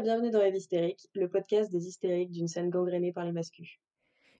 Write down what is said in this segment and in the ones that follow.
Et bienvenue dans Rêve Hystérique, le podcast des hystériques d'une scène gangrénée par les mascus.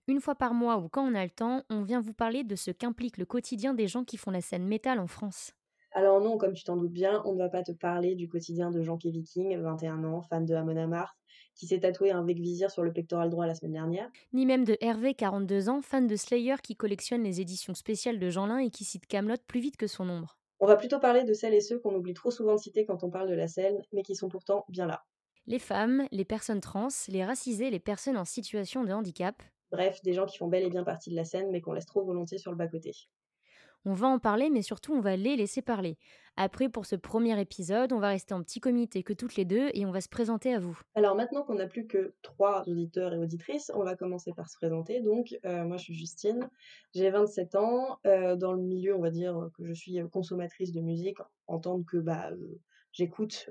Une fois par mois ou quand on a le temps, on vient vous parler de ce qu'implique le quotidien des gens qui font la scène métal en France. Alors non, comme tu t'en doutes bien, on ne va pas te parler du quotidien de Jean K. Viking, 21 ans, fan de Amon Amarth, qui s'est tatoué un Vizir sur le pectoral droit la semaine dernière. Ni même de Hervé, 42 ans, fan de Slayer qui collectionne les éditions spéciales de Jeanlin et qui cite Camelot plus vite que son ombre. On va plutôt parler de celles et ceux qu'on oublie trop souvent de citer quand on parle de la scène, mais qui sont pourtant bien là. Les femmes, les personnes trans, les racisés, les personnes en situation de handicap. Bref, des gens qui font bel et bien partie de la scène, mais qu'on laisse trop volontiers sur le bas-côté. On va en parler, mais surtout on va les laisser parler. Après, pour ce premier épisode, on va rester en petit comité que toutes les deux et on va se présenter à vous. Alors maintenant qu'on n'a plus que trois auditeurs et auditrices, on va commencer par se présenter. Donc, euh, moi je suis Justine, j'ai 27 ans. Euh, dans le milieu, on va dire que je suis consommatrice de musique en tant que bah, euh, j'écoute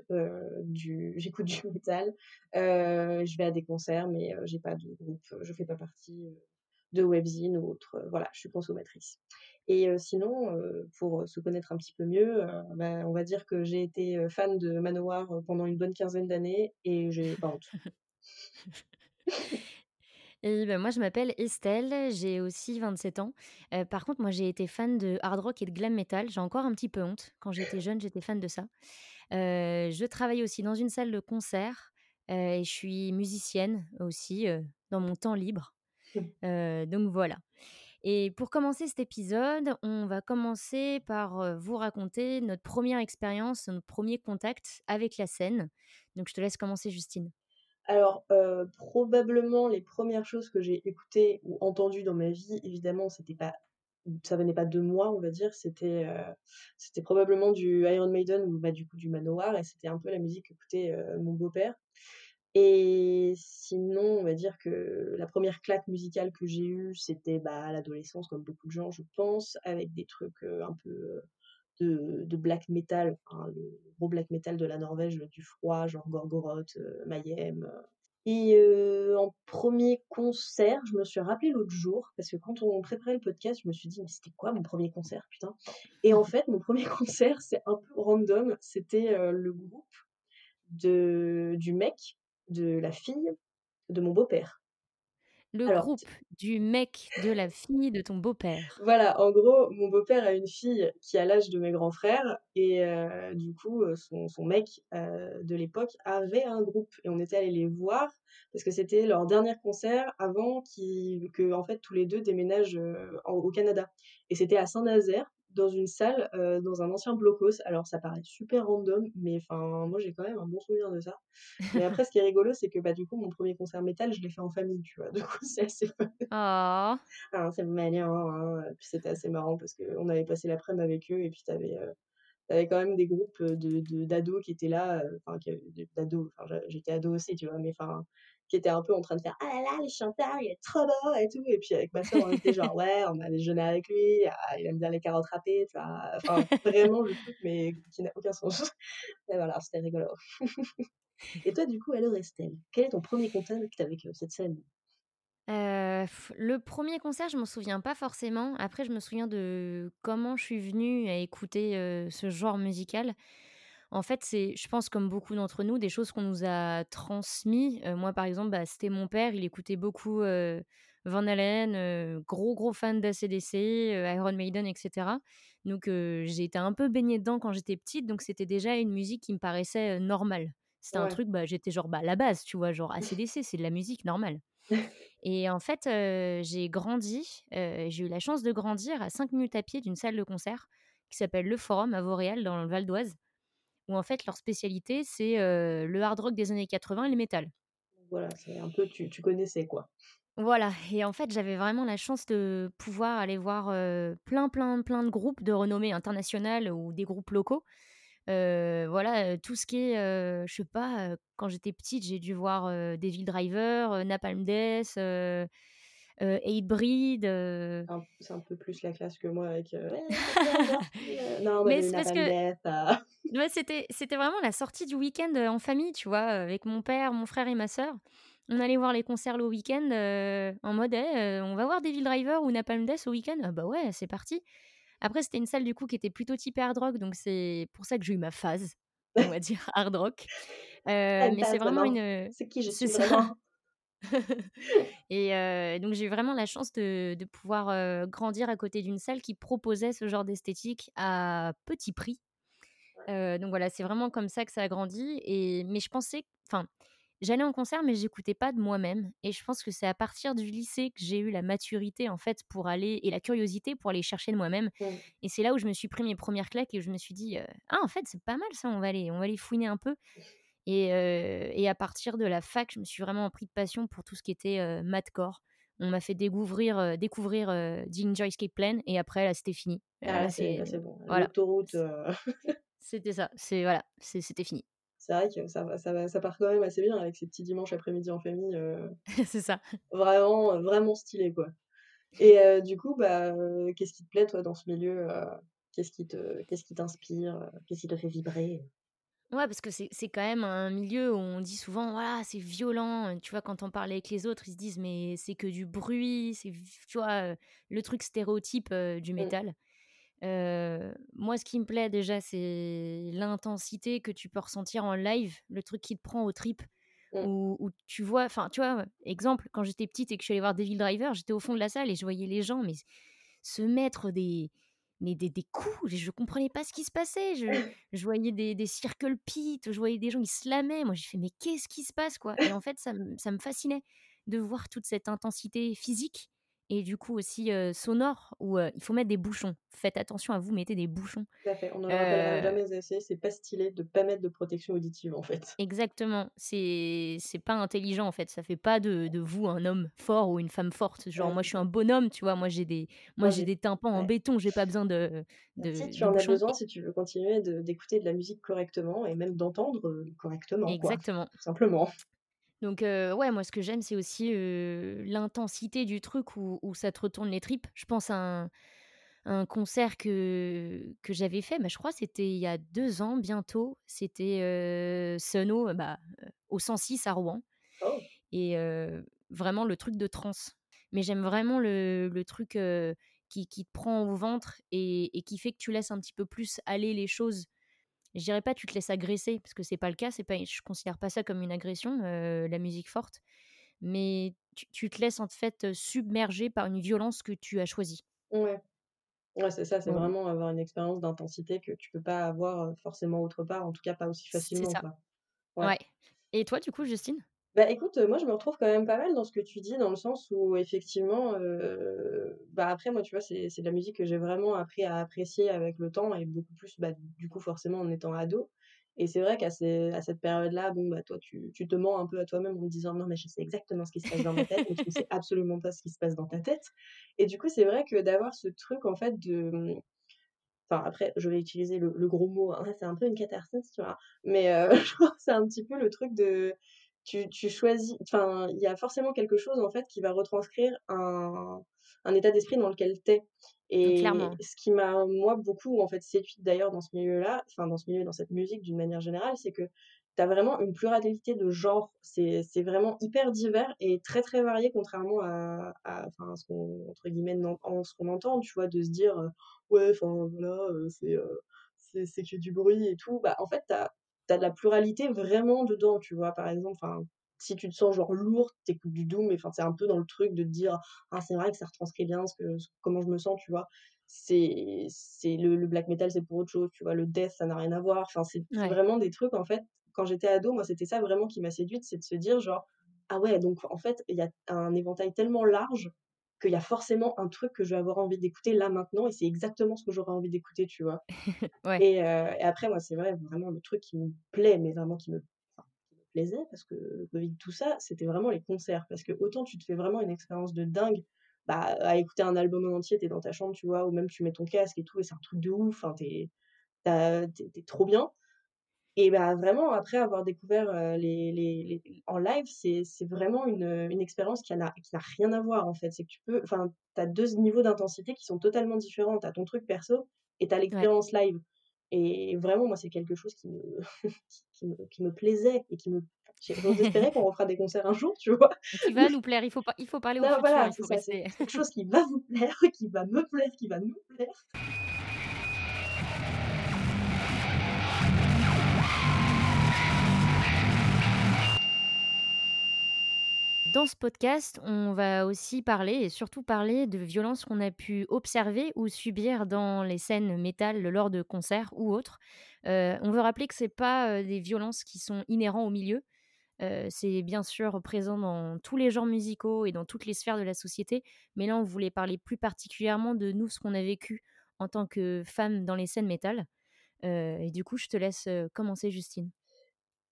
du j'écoute du métal. je vais à des concerts, mais j'ai pas de groupe, je fais pas partie de webzine ou autre. voilà, je suis consommatrice. Et sinon, pour se connaître un petit peu mieux, bah, on va dire que j'ai été fan de Manowar pendant une bonne quinzaine d'années et j'ai pas honte. Et bah, moi, je m'appelle Estelle, j'ai aussi 27 ans. par contre, moi, j'ai été fan de hard rock et de glam metal. J'ai encore un petit peu honte. Quand j'étais jeune, j'étais fan de ça. je travaille aussi dans une salle de concert et je suis musicienne aussi dans mon temps libre. Mmh. donc voilà. Et pour commencer cet épisode, on va commencer par vous raconter notre première expérience, notre premier contact avec la scène. Donc je te laisse commencer, Justine. Alors, probablement les premières choses que j'ai écoutées ou entendues dans ma vie, évidemment, c'était pas ça venait pas de moi, on va dire, c'était c'était probablement du Iron Maiden ou bah, du coup du Manowar et c'était un peu la musique qu'écoutait mon beau-père. Et sinon, on va dire que la première claque musicale que j'ai eue, c'était bah, à l'adolescence, comme beaucoup de gens, je pense, avec des trucs un peu de, black metal, le gros black metal de la Norvège, du froid, genre Gorgoroth, Mayhem. Et en premier concert, je me suis rappelé l'autre jour, parce que quand on préparait le podcast, je me suis dit, mais c'était quoi mon premier concert, putain? Et en fait, mon premier concert, c'est un peu random, c'était le groupe de, du mec de la fille de mon beau-père. Le groupe du mec de la fille de ton beau-père. Voilà, en gros, mon beau-père a une fille qui a l'âge de mes grands frères et du coup, son, mec de l'époque avait un groupe et on était allés les voir parce que c'était leur dernier concert avant que en fait tous les deux déménagent au Canada. Et c'était à Saint-Nazaire dans une salle, dans un ancien blocos. Alors ça paraît super random, mais enfin moi j'ai quand même un bon souvenir de ça. Mais après ce qui est rigolo, c'est que bah du coup mon premier concert métal, je l'ai fait en famille, tu vois. Du coup c'est assez fun. Oh. c'est mignon, hein. Puis c'était assez marrant parce qu'on avait passé l'après-midi avec eux et puis t'avais avais quand même des groupes de d'ados qui étaient là, enfin d'ados, j'étais ado aussi, tu vois, mais enfin qui était un peu en train de faire ah là là le chanteur il est trop beau et tout et puis avec ma soeur on était genre ouais on a déjeuné avec lui ah, il aime bien les carottes râpées tu vois enfin vraiment le truc mais qui n'a aucun sens. Et voilà c'était rigolo. Et toi du coup alors Estelle quel est ton premier contact avec cette scène? Euh, le premier concert, je m'en souviens pas forcément. Après, je me souviens de comment je suis venue à écouter euh, ce genre musical. En fait, c'est, je pense, comme beaucoup d'entre nous, des choses qu'on nous a transmis. Euh, moi, par exemple, bah, c'était mon père, il écoutait beaucoup Van Halen, gros, gros fan d'ACDC, Iron Maiden, etc. Donc, j'ai été un peu baignée dedans quand j'étais petite, donc c'était déjà une musique qui me paraissait normale. C'était un truc, bah, j'étais genre, bah, la base, tu vois, genre ACDC, c'est de la musique normale. Et en fait, j'ai grandi, j'ai eu la chance de grandir à 5 minutes à pied d'une salle de concert qui s'appelle Le Forum à Vauréal, dans le Val d'Oise où en fait leur spécialité c'est le hard rock des années 80 et le métal. Voilà, c'est un peu tu, tu connaissais quoi. Voilà, et en fait j'avais vraiment la chance de pouvoir aller voir plein plein plein de groupes de renommée internationale ou des groupes locaux. Voilà, tout ce qui est, je sais pas, quand j'étais petite j'ai dû voir Devil Driver, Napalm Death, euh, Breed. Euh. C'est un peu plus la classe que moi avec. Euh, non, mais c'est parce que. c'était, c'était vraiment la sortie du week-end en famille, tu vois, avec mon père, mon frère et ma sœur. On allait voir les concerts le week-end en mode eh, on va voir Devil Driver ou Napalm Death au week-end? Ah bah ouais, c'est parti. Après, c'était une salle du coup qui était plutôt type hard rock, donc c'est pour ça que j'ai eu ma phase, on va dire hard rock. Heu, Elle mais c'est vraiment une, C'est qui je suis vraiment? et heu, donc j'ai eu vraiment la chance de de pouvoir, heu, grandir à côté d'une salle qui proposait ce genre d'esthétique à petit prix. Donc voilà, c'est vraiment comme ça que ça a grandi et mais je pensais enfin, j'allais en concert, mais j'écoutais pas de moi-même et je pense que c'est à partir du lycée que j'ai eu la maturité, en fait, pour aller et la curiosité pour aller chercher de moi-même Mmh. et c'est là où je me suis pris mes premières claques et je me suis dit, «Ah, en fait, c'est pas mal ça, on va aller on va aller fouiner un peu» et à partir de la fac, je me suis vraiment pris de passion pour tout ce qui était, heu, mathcore. On m'a fait découvrir, découvrir, Enjoy Escape Plan et après là, c'était fini. Ah là, là, c'est bon, l'autoroute, c'était ça, c'est voilà, c'était fini. C'est vrai que ça va ça va ça part quand même assez bien avec ces petits dimanches après-midi en famille, heu, C'est ça. vraiment, heu, vraiment stylés, quoi et heu, du coup, bah, qu'est-ce qui te plaît, toi, dans ce milieu? Qu'est-ce qui te qu'est-ce qui t'inspire? Qu'est-ce qui te fait vibrer? Ouais, parce que c'est quand même un milieu où on dit souvent: «Voilà, c'est violent», tu vois? Quand on parle avec les autres, ils se disent: «Mais c'est que du bruit», c'est tu vois? Le truc stéréotype, du Mmh. Moi, ce qui me plaît déjà, c'est l'intensité que tu peux ressentir en live, le truc qui te prend aux tripes, Mmh. où où tu vois enfin, tu vois? Exemple, quand j'étais petite et que je suis allée voir Devil Driver, j'étais au fond de la salle et je voyais les gens, mais se mettre des mais des des coups, je comprenais pas ce qui se passait. Je je voyais des des circle pits, je voyais des gens, ils slamaient. Moi, j'ai fait: «Mais qu'est-ce qui se passe, quoi?» et en fait, ça me fascinait de voir toute cette intensité physique et du coup aussi, sonore où, il faut mettre des bouchons. Faites attention à vous, mettez des bouchons. Tout à fait, on ne le rappellera Heu jamais assez, c'est pas stylé de pas mettre de protection auditive, en fait. exactement, c'est pas intelligent, en fait, ça fait pas de de vous un homme fort ou une femme forte. Genre Ouais, moi, je suis un bonhomme, tu vois? Moi, j'ai des moi, j'ai des tympans en béton, j'ai pas besoin de Bah, si, de tu de en as besoin si tu veux continuer d'écouter de la musique correctement et même d'entendre, correctement, quoi, exactement. tout simplement. Donc ouais, moi, ce que j'aime, c'est aussi, l'intensité du truc où où ça te retourne les tripes. Je pense à un un concert que que j'avais fait, bah, je crois c'était il y a 2 ans bientôt. C'était, Sun'O, bah, au 106 à Rouen Oh! et vraiment le truc de trance. Mais j'aime vraiment le le truc, qui qui te prend au ventre et et qui fait que tu laisses un petit peu plus aller les choses. Je dirais pas tu te laisses agresser parce que c'est pas le cas, c'est pas je considère pas ça comme une agression, heu, la musique forte, mais tu tu te laisses en fait, heu, submerger par une violence que tu as choisie. Ouais. Ouais, c'est ça, c'est Voilà, vraiment avoir une expérience d'intensité que tu peux pas avoir, forcément autre part, en tout cas pas aussi c'est facilement, ça. quoi. Ouais. Ouais. Et toi, du coup, Justine? Bah, écoute, moi, je me retrouve quand même pas mal dans ce que tu dis, dans le sens où effectivement, heu, bah, après moi, tu vois, c'est de la musique que j'ai vraiment appris à apprécier avec le temps et beaucoup plus, bah, du coup, forcément en étant ado et c'est vrai qu'à à cette période-là, bon, bah, toi, tu tu te mens un peu à toi-même en te disant: «Non, mais je sais exactement ce qui se passe dans ma tête», mais tu ne sais absolument pas ce qui se passe dans ta tête et du coup, c'est vrai que d'avoir ce truc, en fait, de, mmh enfin, après, je vais utiliser le gros mot, hein, c'est un peu une catharsis, tu vois? Mais que c'est un petit peu le truc de tu tu choisis enfin, il y a forcément quelque chose, en fait, qui va retranscrire un un état d'esprit dans lequel tu es Mmh, et clairement. ce qui m'a, moi, beaucoup, en fait, séduite d'ailleurs dans ce milieu-là, enfin, dans ce milieu, dans cette musique d'une manière générale, c'est que tu as vraiment une pluralité de genres. C'est c'est vraiment hyper divers et très, très varié contrairement à à enfin, ce qu'on entre guillemets «nen en» ce qu'on entend, tu vois? De se dire, heu: «Ouais, enfin, voilà, heu, c'est, heu, c'est c'est que du bruit et tout». Bah, en fait, tu as tu as de la pluralité vraiment dedans, tu vois? Par exemple, enfin, si tu te sens genre lourd, tu écoutes du doom et enfin, c'est un peu dans le truc de te dire: «Ah, c'est vrai que ça retranscrit bien ce que ce comment je me sens», tu vois? C'est c'est le le black metal, c'est pour autre chose, tu vois? Le death, ça n'a rien à voir. Enfin, c'est c'est Ouais. vraiment des trucs, en fait, quand j'étais ado, moi, c'était ça vraiment qui m'a séduite, c'est de se dire genre: «Ah ouais, donc en fait, il y a un éventail tellement large qu'il y a forcément un truc que je vais avoir envie d'écouter là, maintenant et c'est exactement ce que j'aurais envie d'écouter», tu vois? Ouais. Et après moi, c'est vrai, vraiment le truc qui me plaît, mais vraiment qui me enfin, qui me plaisait parce que le Covid, tout ça, c'était vraiment les concerts. Parce que autant tu te fais vraiment une expérience de dingue, bah, à écouter un album en entier, tu es dans ta chambre, tu vois? Ou même tu mets ton casque et tout et c'est un truc de ouf, enfin, tu es tu as tu es tu es trop bien. Et bah, vraiment après avoir découvert, heu, les les les en live, c'est c'est vraiment une, une expérience qui n'a qui n'a rien à voir, en fait. C'est que tu peux enfin, tu as 2 niveaux d'intensité qui sont totalement différents. Tu as ton truc perso et tu as Ouais. l'expérience live et vraiment, moi, c'est quelque chose qui me qui me qui me plaisait et qui me espérer qu'on refera des concerts un jour, tu vois? Qui va nous plaire, il faut pas il faut parler au Non, futur, voilà, il faut ça, c'est quelque chose qui va vous plaire, qui va me plaire, qui va nous plaire. Dans ce podcast, on va aussi parler et surtout parler de violences qu'on a pu observer ou subir dans les scènes métal lors de concerts ou autres. Heu, on veut rappeler que c'est pas, heu, des violences qui sont inhérents au milieu. Heu, c'est bien sûr présent dans tous les genres musicaux et dans toutes les sphères de la société, mais là, on voulait parler plus particulièrement de nous, ce qu'on a vécu en tant que femmes dans les scènes métal. Et du coup, je te laisse, commencer Justine.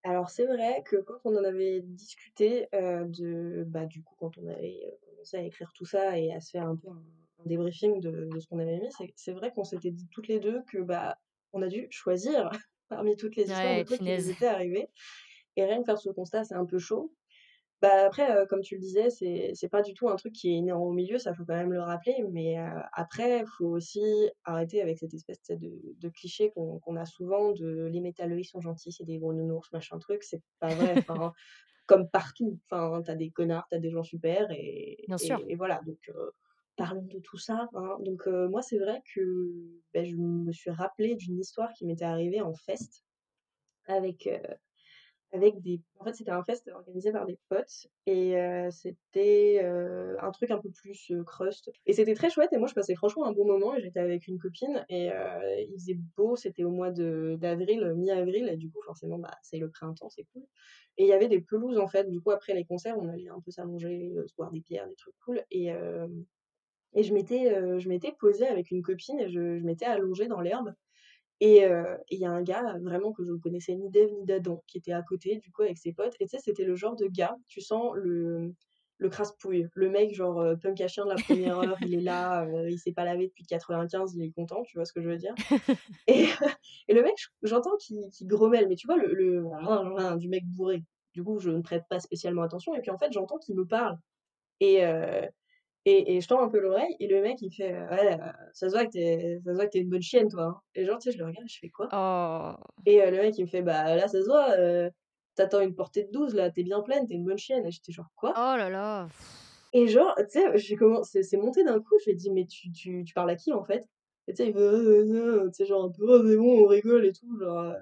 Alors c'est vrai que quand on en avait discuté, heu, de bah, du coup, quand on avait, heu, commencé à écrire tout ça et à se faire un peu un un débriefing de de ce qu'on avait mis, c'est vrai qu'on s'était dit toutes les 2 que, bah, on a dû choisir parmi toutes les histoires de trucs qui nous étaient arrivés et rien que faire ce constat, c'est un peu chaud. Bah, après, heu, comme tu le disais, c'est c'est pas du tout un truc qui est inhérent au milieu, ça faut quand même le rappeler, mais heu, après, faut aussi arrêter avec cette espèce, tu sais, de de cliché qu'on qu'on a souvent de: «Les métalleux, ils sont gentils, c'est des gros nounours, machin truc». C'est pas vrai, enfin, comme partout, enfin, tu as des connards, tu as des gens super et Bien sûr. et et voilà, donc heu, parlons de tout ça, hein. Donc heu, moi, c'est vrai que, beh, je me suis rappelée d'une histoire qui m'était arrivée en fest avec, heu avec des en fait, c'était un fest organisé par des potes et heu, c'était, heu, un truc un peu plus, heu, crust et c'était très chouette et moi je passais franchement un bon moment et j'étais avec une copine et il faisait beau, c'était au mois d'avril, mi-avril et du coup forcément, bah, c'est le printemps, c'est cool et il y avait des pelouses en fait, du coup après les concerts, on allait un peu s'allonger, se boire des bières, des trucs cool et et je m'étais, je posée avec une copine et je je m'étais allongée dans l'herbe et heu et il y a un gars, vraiment que je ne connaissais ni d'Ève ni d'Adam, qui était à côté du coup avec ses potes et tu sais, c'était le genre de gars, tu sens le le crasse-pouille, le mec genre, heu, punk à chien de la première heure, il est là, heu, il s'est pas lavé depuis 95, il est content, tu vois ce que je veux dire? Et et le mec, j'entends qu'il grommelle, mais tu vois le le du mec bourré. Du coup, je ne prête pas spécialement attention et puis en fait, j'entends qu'il me parle et et et je tends un peu l'oreille et le mec il fait, heu: «Ouais, heu, ça se voit que tu es ça se voit que tu es une bonne chienne toi, hein» et genre, tu sais, je le regarde, je fais: «Quoi?» Oh! et heu, le mec il me fait: «Bah, là, ça se voit, heu, tu attends une portée de 12 là, tu es bien pleine, tu es une bonne chienne» et j'étais genre: «Quoi?» Oh là là! et genre, tu sais, j'ai c'est c'est monté d'un coup, je lui ai dit: «Mais tu tu tu parles à qui en fait?» et tu sais, il fait: «Ouais, ouais, ouais», tu sais, genre un peu: «Oh c'est bon, on rigole et tout», genre,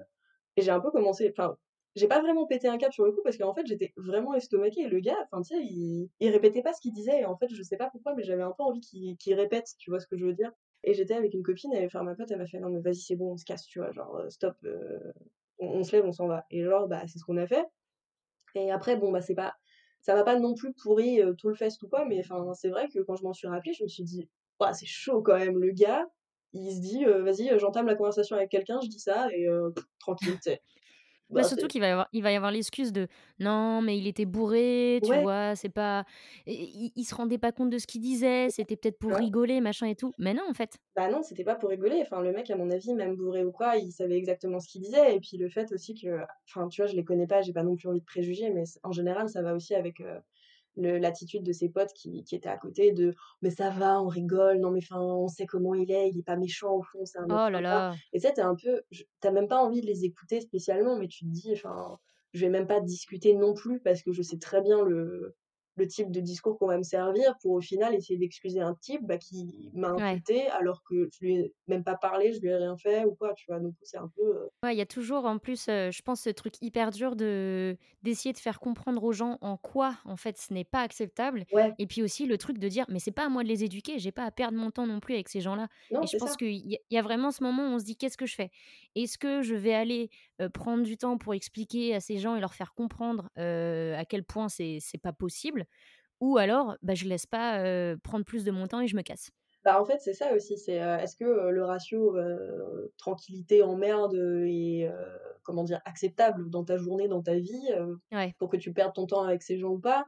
et j'ai un peu commencé enfin, j'ai pas vraiment pété un câble sur le coup parce qu'en fait, j'étais vraiment estomaquée et le gars, enfin, tu sais, il répétait pas ce qu'il disait et en fait, je sais pas pourquoi, mais j'avais un peu envie qu'il répète, tu vois ce que je veux dire? Et j'étais avec une copine et enfin ma pote, elle m'a fait: «Non mais vas-y, c'est bon, on se casse», tu vois? Genre, heu, stop, heu, on se lève, on s'en va et genre, bah, c'est ce qu'on a fait et après bon, bah, c'est pas ça m'a pas non plus pourri, heu, tout le fest ou quoi, mais enfin, c'est vrai que quand je m'en suis rappelée, je me suis dit: «Waouh, c'est chaud quand même, le gars, il se dit, "Vas-y, j'entame la conversation avec quelqu'un, je dis ça et heu, tranquille", tu sais? Bah, Bah, surtout qu'il va y avoir il va y avoir l'excuse de: «Non, mais il était bourré, tu ouais, vois? C'est pas il se rendait pas compte de ce qu'il disait, c'était peut-être pour rigoler, machin et tout». Mais non, en fait. Bah, non, c'était pas pour rigoler, enfin, le mec, à mon avis, même bourré ou quoi, il savait exactement ce qu'il disait et puis le fait aussi que enfin, tu vois, je les connais pas, j'ai pas non plus envie de préjuger, mais en général, ça va aussi avec, le l'attitude de ses potes qui qui étaient à côté de: «Mais ça va, on rigole, non mais enfin, on sait comment il est, il est pas méchant au fond, c'est un Oh là sympa» là! et tu sais, tu es un peu j tu as même pas envie de les écouter spécialement, mais tu te dis: «Enfin, je vais même pas discuter non plus parce que je sais très bien le le type de discours qu'on va me servir pour au final essayer d'excuser un type, bah, qui m'a Ouais. insulté alors que je lui ai même pas parlé, je lui ai rien fait ou quoi», tu vois? Donc c'est un peu, heu Ouais, il y a toujours en plus, heu, je pense ce truc hyper dur de d'essayer de faire comprendre aux gens en quoi, en fait, ce n'est pas acceptable ouais, et puis aussi le truc de dire: «Mais c'est pas à moi de les éduquer, j'ai pas à perdre mon temps non plus avec ces gens-là» et je pense qu'il y y a vraiment ce moment où on se dit: «Qu'est-ce que je fais? Est-ce que je vais aller, heu, prendre du temps pour expliquer à ces gens et leur faire comprendre, heu, à quel point c'est pas possible? Ou alors, bah, je laisse pas, heu, prendre plus de mon temps et je me casse?» Bah, en fait, c'est ça aussi, c'est, est-ce que, le ratio, heu, tranquillité emmerde, et heu, comment dire? Acceptable dans ta journée, dans ta vie, Ouais. pour que tu perdes ton temps avec ces gens ou pas?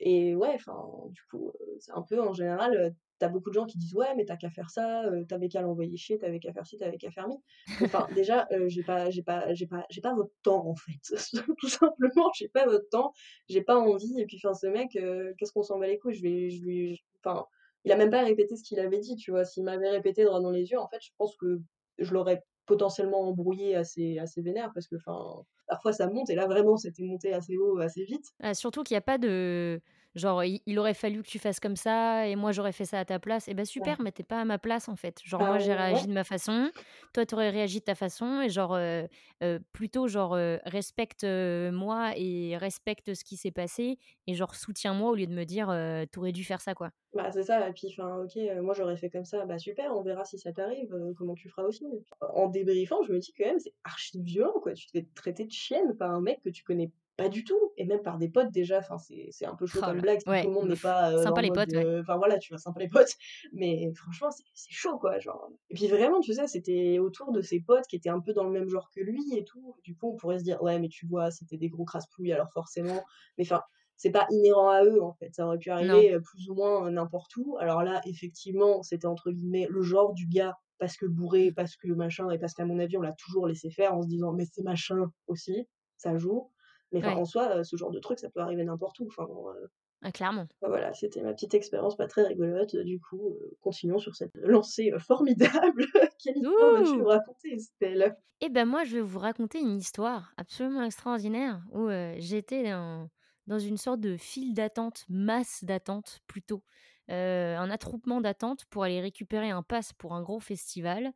Et ouais, enfin, du coup, c'est un peu en général, heu, tu as beaucoup de gens qui disent: «Ouais, mais tu as qu'à faire ça, heu, tu avais qu'à l'envoyer chier, tu avais qu'à faire ci, tu avais qu'à faire mi». Enfin, déjà, heu, j'ai pas j'ai pas j'ai pas j'ai pas votre temps, en fait. Tout simplement, j'ai pas votre temps, j'ai pas envie et puis enfin, ce mec, heu, qu'est-ce qu'on s'en bat les couilles? Je vais je lui enfin il a même pas répété ce qu'il avait dit, tu vois? S'il m'avait répété droit dans les yeux, en fait, je pense que je l'aurais potentiellement embrouillé assez assez vénère parce que, enfin, parfois ça monte et là vraiment c'était monté assez haut, assez vite. Ah, surtout qu'il y a pas de Genre, il il aurait fallu que tu fasses comme ça et moi j'aurais fait ça à ta place. Et bah, Ouais. super, mais tu es pas à ma place, en fait. Genre, Bah, moi j'ai ouais. réagi de ma façon, toi tu aurais réagi de ta façon et genre, heu heu, plutôt genre, heu, respecte, heu, moi et respecte ce qui s'est passé et genre soutiens-moi au lieu de me dire, heu: «Tu aurais dû faire ça», quoi. Bah, c'est ça et puis enfin, OK, moi j'aurais fait comme ça, bah, super, on verra si ça t'arrive, comment tu feras aussi. En débriefant, je me dis quand même, c'est archi violent, quoi. Tu te fais traiter de chienne par un mec que tu connais pas du tout et même par des potes déjà, enfin, c'est c'est un peu chaud Oh comme blague si tout ouais, le monde n'est pas, heu, sympa les potes, ouais. heu, enfin voilà, tu vois, sympa les potes, mais franchement, c'est chaud, quoi, genre et puis vraiment, tu sais, c'était autour de ses potes qui étaient un peu dans le même genre que lui et tout. Du coup, on pourrait se dire: «Ouais, mais tu vois, c'était des gros crasse-pouilles, alors forcément» mais enfin, c'est pas inhérent à eux, en fait. Ça aurait pu arriver, heu, plus ou moins, n'importe où. Alors là, effectivement, c'était entre guillemets «le genre du gars» parce que bourré, parce que machin et parce qu'à mon avis, on l'a toujours laissé faire en se disant: «Mais c'est machin aussi», ça joue. Mais ouais, en soi, heu, ce genre de truc, ça peut arriver n'importe où. Enfin, heu, ah clairement. voilà, c'était ma petite expérience pas très rigolote. Du coup, continuons sur cette lancée, formidable. Quelle histoire vas-tu nous raconter, Estelle? Et ben moi, je vais vous raconter une histoire absolument extraordinaire où, j'étais dans dans une sorte de file d'attente, masse d'attente plutôt, un attroupement d'attente pour aller récupérer un pass pour un gros festival.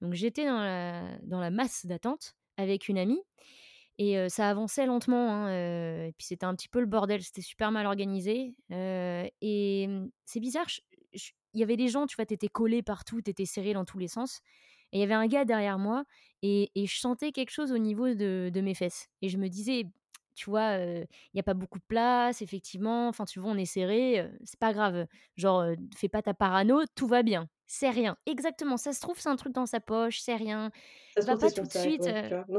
Donc j'étais dans la dans la masse d'attente avec une amie et ça avançait lentement, hein, et puis c'était un petit peu le bordel, c'était super mal organisé, et mmh, c'est bizarre, il y avait des gens, tu vois, tu étais collés partout, tu étais serrés dans tous les sens et il y avait un gars derrière moi et et je sentais quelque chose au niveau de de mes fesses et je me disais: «Tu vois, il y a pas beaucoup de place, effectivement, enfin, tu vois, on est serrés, heu, c'est pas grave, genre, fais pas ta parano, tout va bien, c'est rien». Exactement, ça se trouve, c'est un truc dans sa poche, c'est rien. Ça se Va pas tout de suite,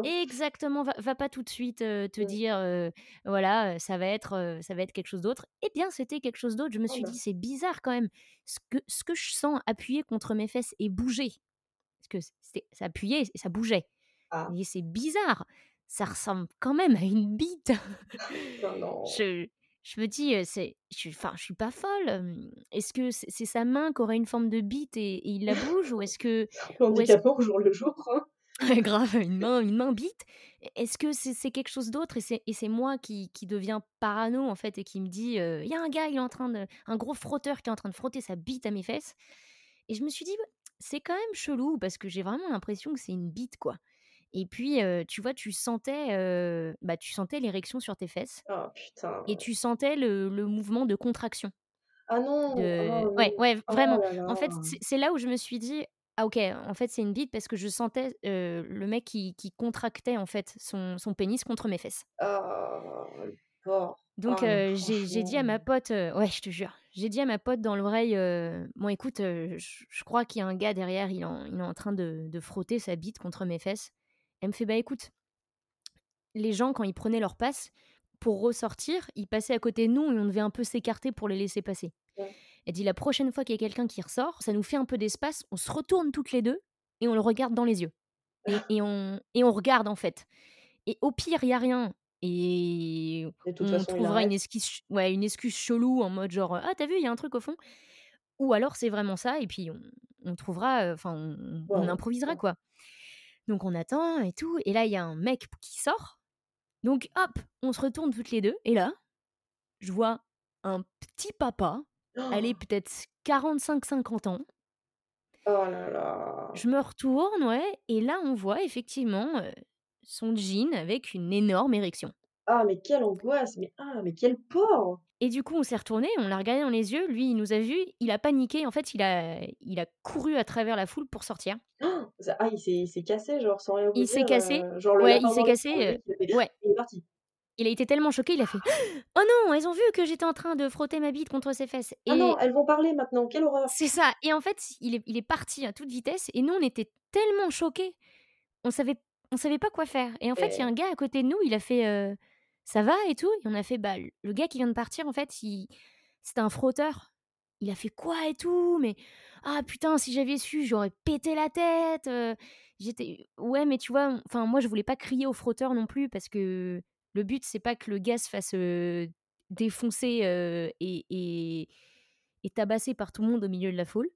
exactement, va va pas tout de suite, te Mmh. dire, voilà, ça va être, ça va être quelque chose d'autre. Eh bien, c'était quelque chose d'autre. Je me Oh suis bah, dit: «C'est bizarre quand même, ce que ce que je sens appuyé contre mes fesses et bouger». Parce que ça appuyait et ça bougeait. Ah, «C'est bizarre, ça ressemble quand même à une bite». non, non. Je je me dis, c'est je enfin, je suis pas folle, est-ce que c'est c'est sa main qui aurait une forme de bite et et il la bouge ou est-ce que handicapant au jour le jour, hein. Grave, une main une main bite. E est-ce que c'est c'est quelque chose d'autre et c'est et c'est moi qui qui deviens parano, en fait et qui me dit, «Il y a un gars, il est en train de un gros frotteur qui est en train de frotter sa bite à mes fesses» et je me suis dit: «Bah, c'est quand même chelou» parce que j'ai vraiment l'impression que c'est une bite, quoi et puis, tu vois, tu sentais, bah, tu sentais l'érection sur tes fesses Oh et putain. tu sentais le le mouvement de contraction. Ah non! De Oh ouais, non! ouais, Oh vraiment. là En fait, c'est là où je me suis dit: «Ah OK, en fait, c'est une bite» parce que je sentais, le mec qui qui contractait, en fait, son son pénis contre mes fesses. Ah, porc. Donc j'ai dit à ma pote, ouais, je te jure, j'ai dit à ma pote dans l'oreille, «Bon écoute, je je crois qu'il y a un gars derrière, il est en il est en train de de frotter sa bite contre mes fesses». Elle me fait: «Bah écoute, les gens quand ils prenaient leur passe, pour ressortir, ils passaient à côté de nous et on devait un peu s'écarter pour les laisser passer». Ouais. Elle dit: «La prochaine fois qu'il y a quelqu'un qui ressort, ça nous fait un peu d'espace, on se retourne toutes les 2 et on le regarde dans les yeux. Et et on et on regarde, en fait. Et au pire, il y a rien. Et on façon, trouvera une ch ouais, une excuse chelou en mode genre: "Ah, tu as vu, il y a un truc au fond" ou alors c'est vraiment ça et puis on on trouvera, enfin, on Ouais, on on improvisera, quoi». Donc on attend et tout et là, il y a un mec qui sort, donc hop, on se retourne toutes les 2 et là, je vois un petit papa, allez, peut-être 45-50 ans Oh là là! Je me retourne, ouais, et là, on voit effectivement, son jean avec une énorme érection. Ah mais quelle angoisse! Mais ah, mais quel porc! Et du coup, on s'est retournés, on l'a regardé dans les yeux, lui, il nous a vus, il a paniqué, en fait, il a il a couru à travers la foule pour sortir. Ça ah, il s'est cassé, genre, sans rien vous Il s'est cassé, heu, genre le ouais, il s'est cassé, mec il ouais, il est parti. il a été tellement choqué, il a fait: «Oh non, elles ont vu que j'étais en train de frotter ma bite contre ses fesses» Ah non, et elles vont parler maintenant, quelle horreur! c'est ça et en fait, il est il est parti à toute vitesse et nous, on était tellement choqués On savait on savait pas quoi faire et en fait, il y a un Et gars à côté de nous, il a fait, heu: «Ça va?» et tout? Et on a fait: «Bah, le gars qui vient de partir, en fait, il c'était un frotteur». Il a fait: «Quoi?» et tout, mais «Ah putain, si j'avais su, j'aurais pété la tête, heu». J'étais: «Ouais, mais tu vois?» enfin, moi, je voulais pas crier au frotteur non plus parce que le but, c'est pas que le gars se fasse, heu, défoncer, et et et tabasser par tout le monde au milieu de la foule.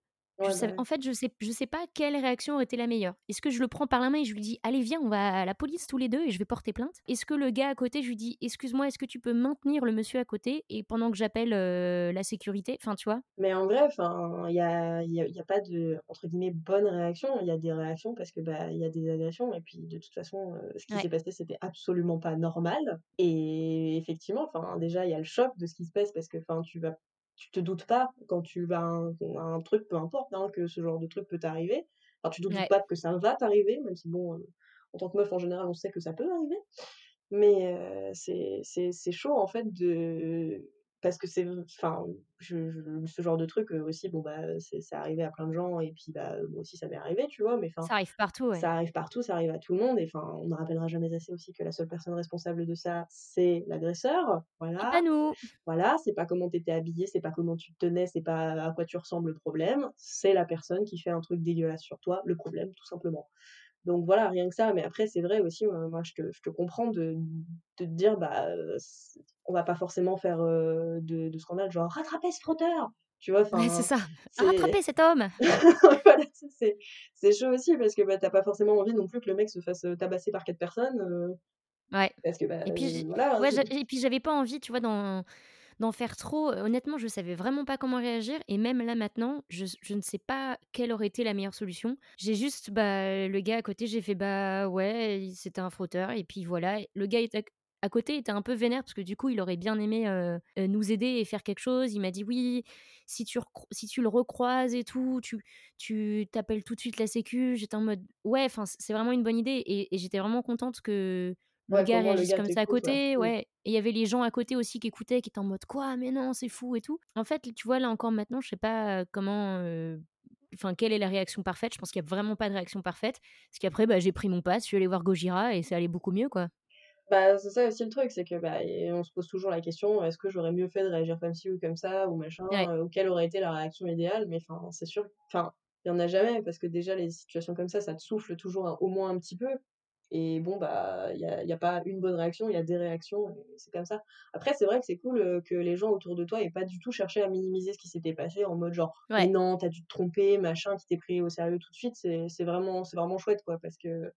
Je Ouais, bah, ouais. en fait, je sais je sais pas quelle réaction aurait été la meilleure. Est-ce que je le prends par la main et je lui dis: «Allez viens, on va à la police tous les 2 et je vais porter plainte?» est-ce que le gars à côté, je lui dis: «Excuse-moi, est-ce que tu peux maintenir le monsieur à côté et pendant que j'appelle, la sécurité?» enfin, tu vois? Mais en vrai, il y a y a y a pas de, entre guillemets, «bonnes réactions». Il y a des réactions parce que, bah, il y a des agressions et puis de toute façon, ce qui Ouais. s'est passé, c'était absolument pas normal et effectivement, déjà, il y a le choc de ce qui se passe parce que, tu vas tu te doutes pas quand tu vas à un à un truc, peu importe, hein, que ce genre de truc peut t'arriver. Enfin, tu te doutes Ouais. pas que ça va t'arriver, même si bon, heu, en tant que meuf, en général, on sait que ça peut arriver. Mais c'est c'est chaud en fait de parce que c'est enfin, je je ce genre de truc, heu, aussi, bon, bah, c'est arrivé à plein de gens et puis, bah, moi aussi ça m'est arrivé, tu vois? Mais enfin, Ça arrive partout, ouais. ça arrive partout, ça arrive à tout le monde et enfin, on ne rappellera jamais assez aussi que la seule personne responsable de ça, c'est l'agresseur. Et Voilà, pas nous! voilà, c'est pas comment tu étais habillée, c'est pas comment tu te tenais, c'est pas à quoi tu ressembles le problème, c'est la personne qui fait un truc dégueulasse sur toi, le problème, tout simplement. Donc voilà, rien que ça, mais après c'est vrai aussi, moi je te je te comprends de de te dire, bah, on va pas forcément faire, de de scandale, genre: «Rattrapez ce frotteur!» tu vois? Ouais, c'est ça. c'est «Rattrapez cet homme!» voilà, c'est chaud aussi parce que, bah, tu as pas forcément envie non plus que le mec se fasse, tabasser par 4 personnes, Ouais. parce que, bah, Et puis voilà, hein, ouais, et puis j'avais pas envie, tu vois, d'en d'en faire trop. Honnêtement, je savais vraiment pas comment réagir et même là, maintenant, je je ne sais pas quelle aurait été la meilleure solution. J'ai juste, bah, le gars à côté, j'ai fait: «Bah, ouais, c'était un frotteur» et puis voilà. Le gars était à côté était un peu vénère parce que du coup, il aurait bien aimé, heu heu, nous aider et faire quelque chose. Il m'a dit: «Oui, si tu si tu le recroises et tout, tu tu tu appelles tout de suite la sécu». J'étais en mode: «Ouais, enfin, c'est vraiment une bonne idée» et et j'étais vraiment contente que le ouais, gars réagisse comme ça à ouais. côté, Mmh. ouais et il y avait les gens à côté aussi qui écoutaient, qui étaient en mode: «Quoi? Mais non, c'est fou et tout». En fait, tu vois, là encore maintenant, je sais pas, heu, comment, enfin, quelle est la réaction parfaite. Je pense qu'il y a vraiment pas de réaction parfaite. Parce qu'après, bah, j'ai pris mon passe, je suis allée voir Gojira et c'est allé beaucoup mieux, quoi. Bah, c'est ça aussi le truc, c'est que, bah et on se pose toujours la question: «Est-ce que j'aurais mieux fait de réagir comme ci ou comme ça ou machin?» Ouais. heu, ou quelle aurait été la réaction idéale? Mais enfin, c'est sûr enfin, il y en a jamais parce que déjà les situations comme ça, ça te souffle toujours un au moins un petit peu et bon, bah, il y a y a pas une bonne réaction, il y a des réactions c'est comme ça. Après, c'est vrai que c'est cool, heu, que les gens autour de toi aient pas du tout cherché à minimiser ce qui s'était passé en mode genre: «Mais Ouais. non, tu as dû te tromper, machin», qui t'aient pris au sérieux tout de suite. C'est c'est vraiment c'est vraiment chouette, quoi, parce que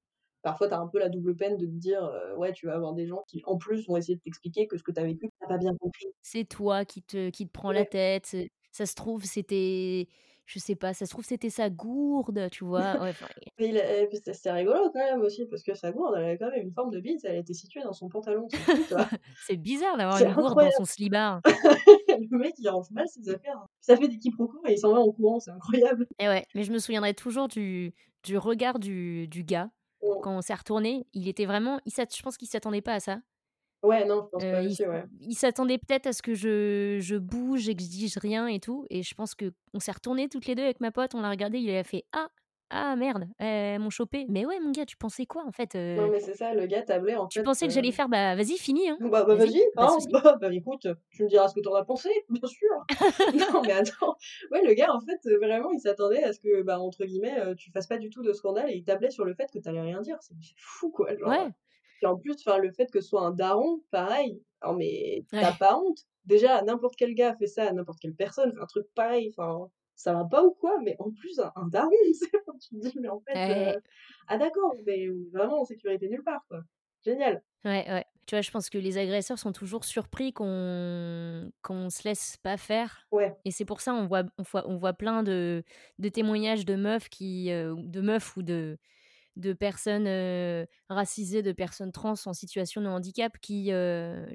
Parfois, tu as un peu la double peine de te dire, heu, ouais, tu vas avoir des gens qui, en plus, vont essayer de t'expliquer que ce que tu as vécu, tu as pas bien compris. C'est toi qui te qui te prends la tête, ça se trouve, c'était je sais pas, ça se trouve, c'était sa gourde, tu vois? Ouais, puis c'est rigolo quand même aussi parce que sa gourde, elle avait quand même une forme de bite, elle était située dans son pantalon, c'est bizarre d'avoir une gourde dans son slibard. Le mec, il range mal ses affaires, hein. Ça fait des quiproquos et il s'en va en courant, c'est incroyable. Et ouais, mais je me souviendrai toujours du du regard du du gars Mmh. quand on s'est retournés. Il était vraiment il je pense qu'il s'attendait pas à ça. Ouais, non, je pense pas aussi, ouais. il s'attendait peut-être à ce que je je bouge et que je dise rien et tout et je pense qu'on s'est retournés toutes les 2 avec ma pote, on l'a regardé, il a fait: «Ah! Ah merde, elles m'ont chopé». Mais ouais, mon gars, tu pensais quoi en fait, Non, heu? mais c'est ça, le gars tablait en Tu fait, pensais que j'allais faire: «Bah, vas-y, finis, hein, Bah bah, vas-y, de hein, souci». bah bah, écoute, tu me diras ce que tu en as pensé, bien sûr. Non, mais attends, ouais, le gars, en fait, heu, vraiment, il s'attendait à ce que, bah, entre guillemets, tu fasses pas du tout de scandale et il tablait sur le fait que tu allais rien dire. C'est fou, quoi, genre, Ouais, puis en plus, le fait que ce soit un daron, pareil. Non, mais tu as ouais, pas honte? Déjà, n'importe quel gars fait ça à n'importe quelle personne, un truc pareil, enfin, ça va pas ou quoi? Mais en plus, un un daron, tu sais? Enfin, tu te dis: «Mais en fait, ouais, heu, ah d'accord, mais vraiment en sécurité nulle part, quoi». Génial. ouais, ouais. Tu vois, je pense que les agresseurs sont toujours surpris qu'on qu'on se laisse pas faire Ouais. et c'est pour ça on voit on voit on voit plein de de témoignages de meufs qui, heu, de meufs ou de de personnes, racisées, de personnes trans en situation de handicap qui,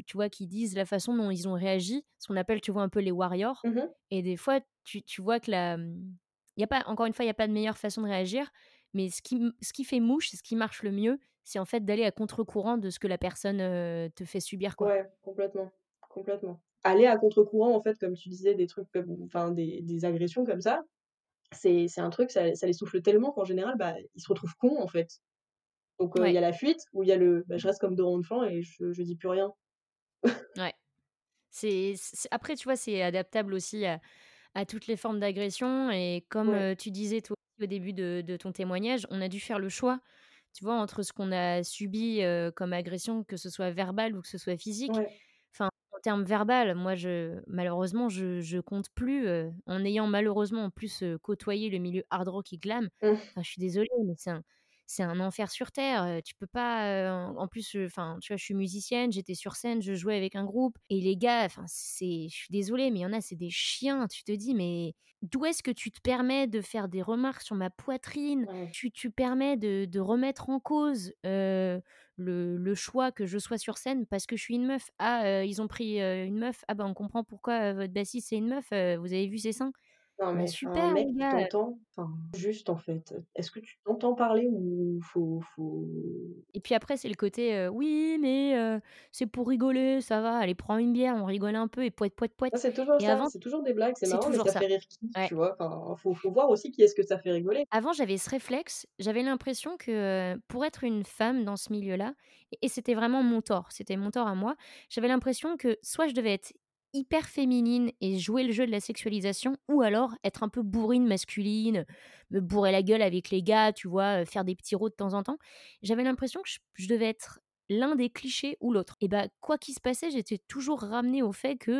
tu vois, qui disent la façon dont ils ont réagi, ce qu'on appelle, tu vois, un peu les warriors Mmh mh. et des fois, tu tu vois que la, mmh, il y a pas encore une fois, il y a pas de meilleure façon de réagir, mais ce qui ce qui fait mouche, ce qui marche le mieux, c'est en fait d'aller à contre-courant de ce que la personne, te fait subir, quoi. Ouais, complètement, complètement. Aller à contre-courant, en fait, comme tu disais, des trucs comme enfin, des des agressions comme ça, c'est c'est un truc, ça ça les souffle tellement qu'en général, bah, ils se retrouvent cons, en fait. Donc il y a la fuite ou il y a le: «Bah, je reste comme Doran Flan et je je dis plus rien». ouais. C'est après, tu vois, c'est adaptable aussi à à toutes les formes d'agression et comme, Ouais, tu disais toi au début de de ton témoignage, on a dû faire le choix, tu vois, entre ce qu'on a subi, comme agression, que ce soit verbale ou que ce soit physique. ouais, en termes verbal, moi je malheureusement je je compte plus, en ayant malheureusement en plus, côtoyé le milieu hard rock et glam. Mmh. Enfin je suis désolée mais c'est un c'est un enfer sur terre, tu peux pas, en en plus, enfin tu vois, je suis musicienne, j'étais sur scène, je jouais avec un groupe et les gars, enfin c'est je suis désolée mais il y en a, c'est des chiens. Tu te dis: «Mais d'où est-ce que tu te permets de faire des remarques sur ma poitrine? Ouais. Tu tu permets de de remettre en cause, le le choix que je sois sur scène parce que je suis une meuf. Ah, heu, ils ont pris, heu, une meuf. Ah bah, on comprend pourquoi, heu, votre bassiste c'est une meuf, vous avez vu ses seins? Non mais super mec, gars, t'entends? Enfin juste en fait, est-ce que tu t'entends parler ou faut faut Et puis après, c'est le côté, «Oui, mais c'est pour rigoler, ça va, allez prends une bière, on rigole un peu et pouet, pouet, pouet» Ah c'est toujours et ça, avant c'est toujours des blagues, c'est marrant mais ça ça. fait rire qui, Ouais. tu vois? Enfin, faut faut voir aussi qui est-ce que ça fait rigoler. Avant, j'avais ce réflexe, j'avais l'impression que, pour être une femme dans ce milieu-là et c'était vraiment mon tort, c'était mon tort à moi. J'avais l'impression que soit je devais être hyper féminine et jouer le jeu de la sexualisation ou alors être un peu bourrine masculine, me bourrer la gueule avec les gars, tu vois? Heu, faire des petits rots de temps en temps. J'avais l'impression que je devais être l'un des clichés ou l'autre et bah, quoi qu'il se passait, j'étais toujours ramenée au fait que,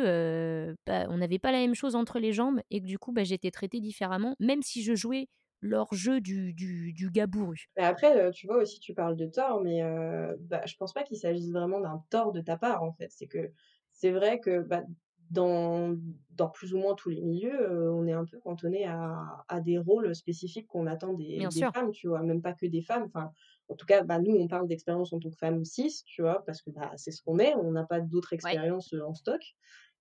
heu, bah, on n'avait pas la même chose entre les jambes et que du coup, bah, j'étais traitée différemment, même si je jouais leur jeu du du du gars. Mais après, heu, tu vois aussi tu parles de tort mais bah, je pense pas qu'il s'agisse vraiment d'un tort de ta part en fait. C'est que c'est vrai que, bah, dans dans plus ou moins tous les milieux, heu, on est un peu cantonné à à des rôles spécifiques qu'on attend des femmes, tu vois? Même pas que des femmes, enfin, en tout cas, bah, nous on parle d'expérience en tant que femme cis, tu vois? Parce que, bah, c'est ce qu'on est, on n'a pas d'autres expériences, heu, en stock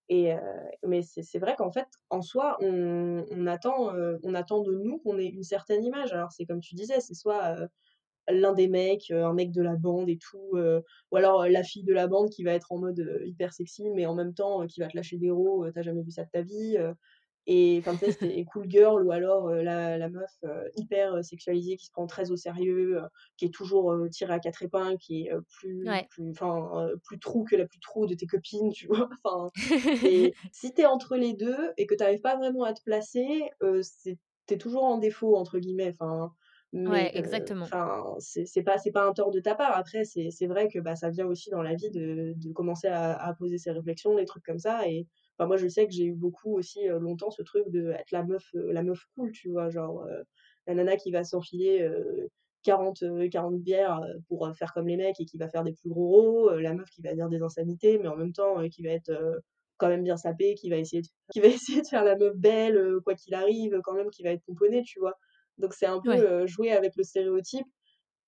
et heu, mais c'est vrai qu'en fait, en soi, on on attend, on attend de nous qu'on ait une certaine image. Alors c'est comme tu disais, c'est soit, l'un des mecs, heu, un mec de la bande et tout, heu, ou alors, heu, la fille de la bande qui va être en mode, hyper sexy mais en même temps, qui va te lâcher des rots, heu, tu as jamais vu ça de ta vie, et enfin tu sais, cool girl ou alors, la la meuf, hyper, sexualisée qui se prend très au sérieux, qui est toujours, tirée à 4 épingles, qui est, plus Ouais. plus trou que la plus trou de tes copines, tu vois? Enfin et si tu es entre les 2 et que tu arrives pas vraiment à te placer, c'est tu es toujours «en défaut» entre guillemets, enfin, mais Ouais, exactement. enfin, c'est c'est pas c'est pas un tort de ta part. Après c'est vrai que, bah, ça vient aussi dans la vie de de commencer à à poser ses réflexions, des trucs comme ça et enfin moi je sais que j'ai eu beaucoup aussi, longtemps ce truc d'être la meuf, la meuf cool, tu vois? Genre, la nana qui va s'enfiler, heu, 40, heu, 40 bières, pour, faire comme les mecs et qui va faire des plus gros rots, la meuf qui va dire des insanités mais en même temps, qui va être, quand même bien sapée, qui va essayer de qui va essayer de faire la meuf belle, quoi qu'il arrive, quand même qui va être pomponnée, tu vois? Donc c'est un peu, Ouais. jouer avec le stéréotype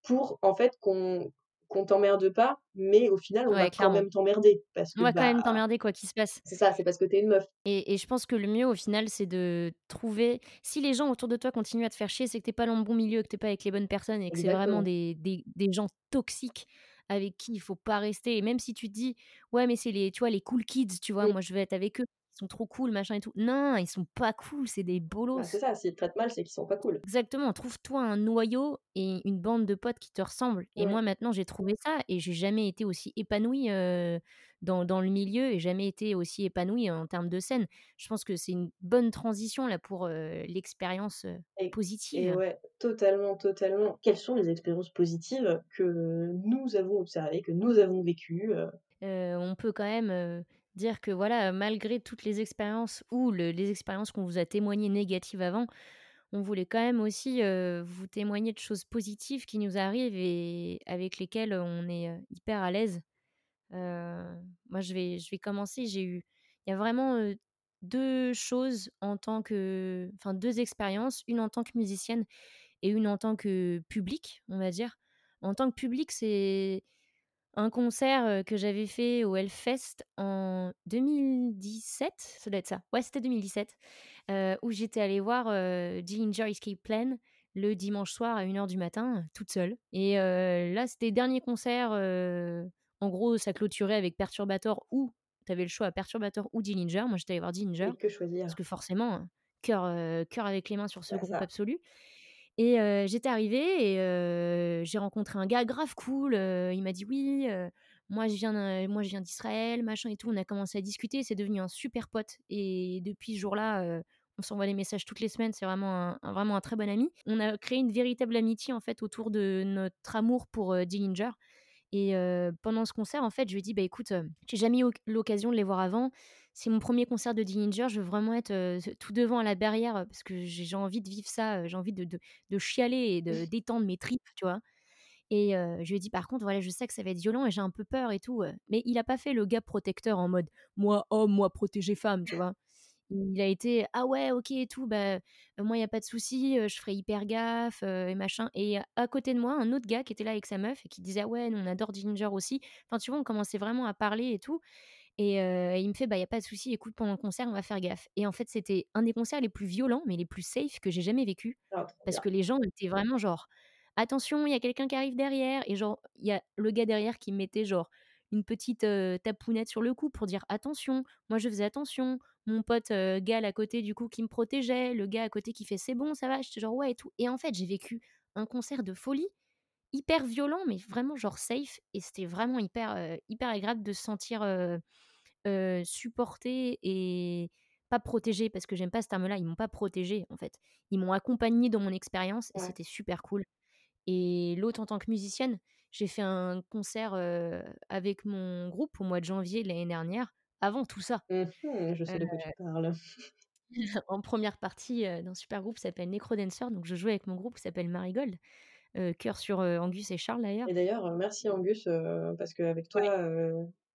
pour en fait qu'on qu'on t'emmerde pas, mais au final on va quand même t'emmerder parce On va quand bah, même t'emmerder quoi qu'il se passe. c'est ça, c'est parce que tu es une meuf. Et et je pense que le mieux au final, c'est de trouver si les gens autour de toi continuent à te faire chier, c'est que tu es pas dans le bon milieu, que tu es pas avec les bonnes personnes et que c'est vraiment des des des gens toxiques avec qui il faut pas rester et même si tu te dis: «Ouais, mais c'est les tu vois, les cool kids, tu vois? Moi, je veux être avec eux, sont trop cool, machin et tout». Non, ils sont pas cool, c'est des Bah, c'est bolos. ça, s'ils te traitent mal, c'est qu'ils sont pas cool. Exactement, trouve-toi un noyau et une bande de potes qui te ressemblent et moi maintenant j'ai trouvé ça et j'ai jamais été aussi épanouie, heu, dans dans le milieu et jamais été aussi épanouie en termes de scène. Je pense que c'est une bonne transition là pour, heu, l'expérience, et positive. ouais, totalement, totalement. Quelles sont les expériences positives que nous avons observées, que nous avons vécues, on peut quand même, dire que voilà, malgré toutes les expériences ou le les expériences qu'on vous a témoignées négatives avant, on voulait quand même aussi, vous témoigner de choses positives qui nous arrivent et avec lesquelles on est, hyper à l'aise. Moi, je vais je vais commencer. J'ai eu il y a vraiment, heu, 2 choses en tant que enfin 2 expériences, une en tant que musicienne et une en tant que public, on va dire. En tant que public, c'est un concert, que j'avais fait au Hellfest en 2017, ça doit être ça. Ouais, c'était 2017, heu, où j'étais allée voir, heu, Dillinger Escape Plan le dimanche soir à 01:00 du matin, toute seule et là, c'était dernier concert, en gros, ça clôturait avec Perturbator ou tu avais le choix Perturbator ou Dillinger. Moi, j'étais allée voir Dillinger Et que parce choisir? que forcément, hein, cœur, cœur avec les mains sur ce groupe ça. absolu et j'étais arrivée et j'ai rencontré un gars grave cool, il m'a dit: «Oui, moi je viens moi je viens d'Israël, machin et tout». On a commencé à discuter, c'est devenu un super pote et depuis ce jour-là, on s'envoie des messages toutes les semaines, c'est vraiment un vraiment un très bon ami. On a créé une véritable amitié, en fait, autour de notre amour pour, Dillinger et pendant ce concert, en fait, je lui ai dit: «Bah, écoute, j'ai jamais eu oc l'occasion de les voir avant. C'est mon premier concert de Dillinger, je veux vraiment être, heu, tout devant à la barrière, heu, parce que j'ai envie de vivre ça, heu, j'ai envie de de de chialer et de détendre mes tripes», tu vois? Et je lui ai dit: «Par contre, voilà, je sais que ça va être violent et j'ai un peu peur et tout, heu». Mais il a pas fait le gars protecteur en mode: «Moi homme, moi protéger femme», tu vois? Il a été: «Ah ouais, OK et tout, bah, moi, il y a pas de souci, je ferai hyper gaffe, et machin» et à côté de moi, un autre gars qui était là avec sa meuf et qui disait: «Ah ouais, nous, on adore Ginger aussi». Enfin, tu vois, on commençait vraiment à parler et tout et il me fait: «Bah, il y a pas de souci, écoute, pendant le concert, on va faire gaffe» et en fait, c'était un des concerts les plus violents, mais les plus safe que j'ai jamais vécu. Ah Parce bien. que les gens étaient vraiment genre: «Attention, il y a quelqu'un qui arrive derrière» et genre, il y a le gars derrière qui me mettait genre une petite, tapounette sur le cou pour dire: «Attention». Moi, je faisais attention. Mon pote, heu, Gal à côté, du coup, qui me protégeait. Le gars à côté qui fait: «C'est bon, ça va?» J'étais genre: «Ouais» et tout et en fait, j'ai vécu un concert de folie, hyper violent, mais vraiment genre safe et c'était vraiment hyper, hyper agréable de se sentir, heu, supporté et pas protégé parce que j'aime pas ce terme-là. Ils m'ont pas protégée, en fait. Ils m'ont accompagnée dans mon expérience et Ouais. c'était super cool et l'autre en tant que musicienne, j'ai fait un concert, avec mon groupe au mois de janvier de l'année dernière, avant tout ça. Mmh mh, je sais de quoi tu parles. en première partie, d'un super groupe qui s'appelle Necrodancer, donc je jouais avec mon groupe qui s'appelle Marigold, cœur sur, Angus et Charles Et d'ailleurs. d'ailleurs, heu, merci Angus, parce qu'avec toi,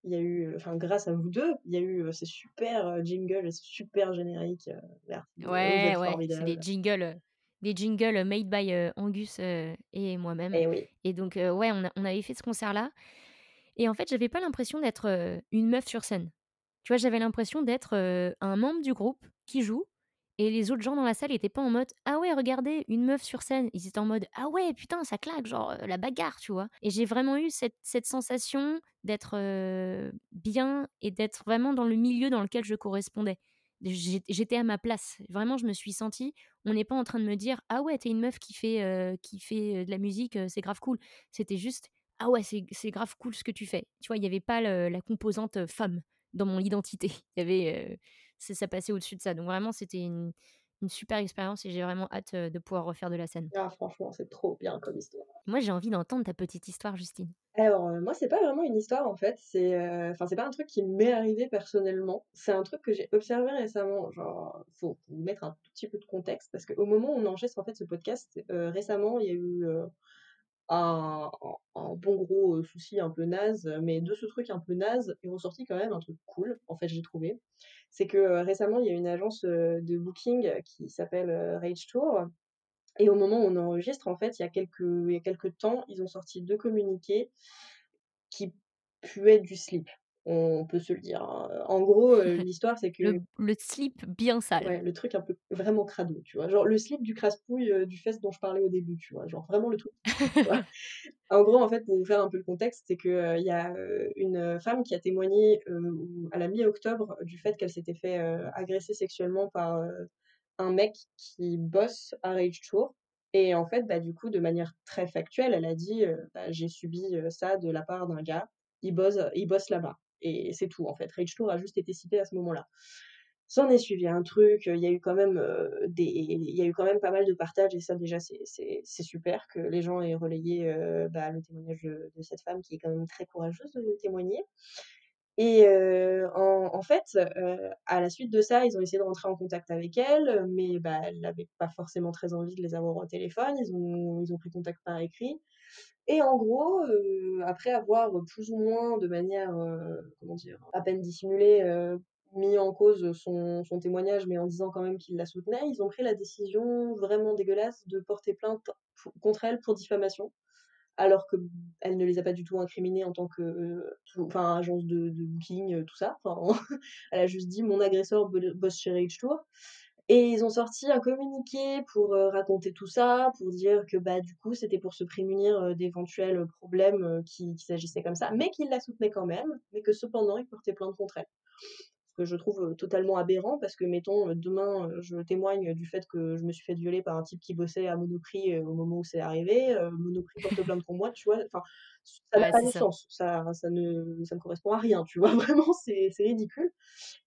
il y a eu, enfin grâce à vous 2, il y a eu, ces super, jingles et ce super générique, heu, merci, vous Ouais, ouais, c'est des jingles, des jingles, made by, Angus, et moi-même Et oui. et donc ouais, on a on avait fait ce concert-là et en fait, j'avais pas l'impression d'être, une meuf sur scène. Tu vois, j'avais l'impression d'être, un membre du groupe qui joue et les autres gens dans la salle étaient pas en mode: «Ah ouais, regardez, une meuf sur scène». Ils étaient en mode: «Ah ouais, putain, ça claque, genre, heu, la bagarre», tu vois? Et j'ai vraiment eu cette sensation d'être, heu, bien et d'être vraiment dans le milieu dans lequel je correspondais. J'ét j'étais à ma place. Vraiment, je me suis sentie on n'est pas en train de me dire: «Ah ouais, tu es une meuf qui fait, heu, qui fait, de la musique, c'est grave cool». C'était juste: «Ah ouais, c'est grave cool ce que tu fais». Tu vois, il y avait pas la composante, femme dans mon identité. Il y avait, c'est ça passait au-dessus de ça. Donc vraiment, c'était une une super expérience et j'ai vraiment hâte, de pouvoir refaire de la scène. Ah franchement, c'est trop bien comme histoire. Moi, j'ai envie d'entendre ta petite histoire, Justine. Alors, heu, moi, c'est pas vraiment une histoire, en fait, c'est, enfin, c'est pas un truc qui m'est arrivé personnellement, c'est un truc que j'ai observé récemment. Genre, faut mettre un tout petit peu de contexte parce qu'au moment où on enregistre, en fait, ce podcast, récemment, il y a eu, un bon gros, souci un peu naze, mais de ce truc un peu naze est ressorti quand même un truc cool, en fait, j'ai trouvé. C'est que, récemment, il y a une agence, de booking qui s'appelle, Rage Tour et au moment où on enregistre, en fait, il y a quelques il y a quelque temps, ils ont sorti 2 communiqués qui puaient du slip. On peut se le dire, hein. En gros, heu, l'histoire, c'est que Le le slip bien sale. ouais, le truc un peu vraiment crado, tu vois? Genre le slip du crasse-pouille, heu, du fest dont je parlais au début, tu vois? Genre vraiment le truc tu vois? En gros, en fait, pour vous faire un peu le contexte, c'est que, heu, il y a, une, femme qui a témoigné, à la mi-octobre du fait qu'elle s'était fait, agresser sexuellement par, un mec qui bosse à Rage Tour et en fait, bah, du coup, de manière très factuelle, elle a dit, «Bah, j'ai subi, ça de la part d'un gars, il bosse il bosse là-bas» et c'est tout, en fait. Rage Tour a juste été cité à ce moment-là. S'en est suivi un truc, il y a eu quand même, heu, des il y a eu quand même pas mal de partages et ça déjà c'est super que les gens aient relayé, heu, bah, le témoignage de cette femme qui est quand même très courageuse de témoigner et heu, en fait, à la suite de ça, ils ont essayé de rentrer en contact avec elle, mais bah, elle avait pas forcément très envie de les avoir au téléphone. Ils ont ils ont pris contact par écrit et en gros, heu, après avoir, plus ou moins de manière, heu, comment dire? À peine dissimulée, heu, mis en cause son son témoignage, mais en disant quand même qu'ils la soutenaient, ils ont pris la décision vraiment dégueulasse de porter plainte contre elle pour diffamation. Alors que, elle ne les a pas du tout incriminés en tant que, agence de de booking, tout ça. Enfin, elle a juste dit: «Mon agresseur bosse chez Rage Tour» et ils ont sorti un communiqué pour, heu, raconter tout ça, pour dire que, bah, du coup, c'était pour se prémunir, heu, d'éventuels, problèmes, heu, qui qui s'agissaient comme ça, mais qu'ils la soutenaient quand même, mais que cependant, ils portaient plainte contre elle. Que je trouve, totalement aberrant parce que mettons, demain, je témoigne du fait que je me suis faite violer par un type qui bossait à Monoprix, au moment où c'est arrivé, Monoprix porte plainte contre moi, tu vois? Enfin, ça n'a Ouais, pas de ça. sens, ça ça ne ça ne correspond à rien, tu vois? Vraiment, c'est ridicule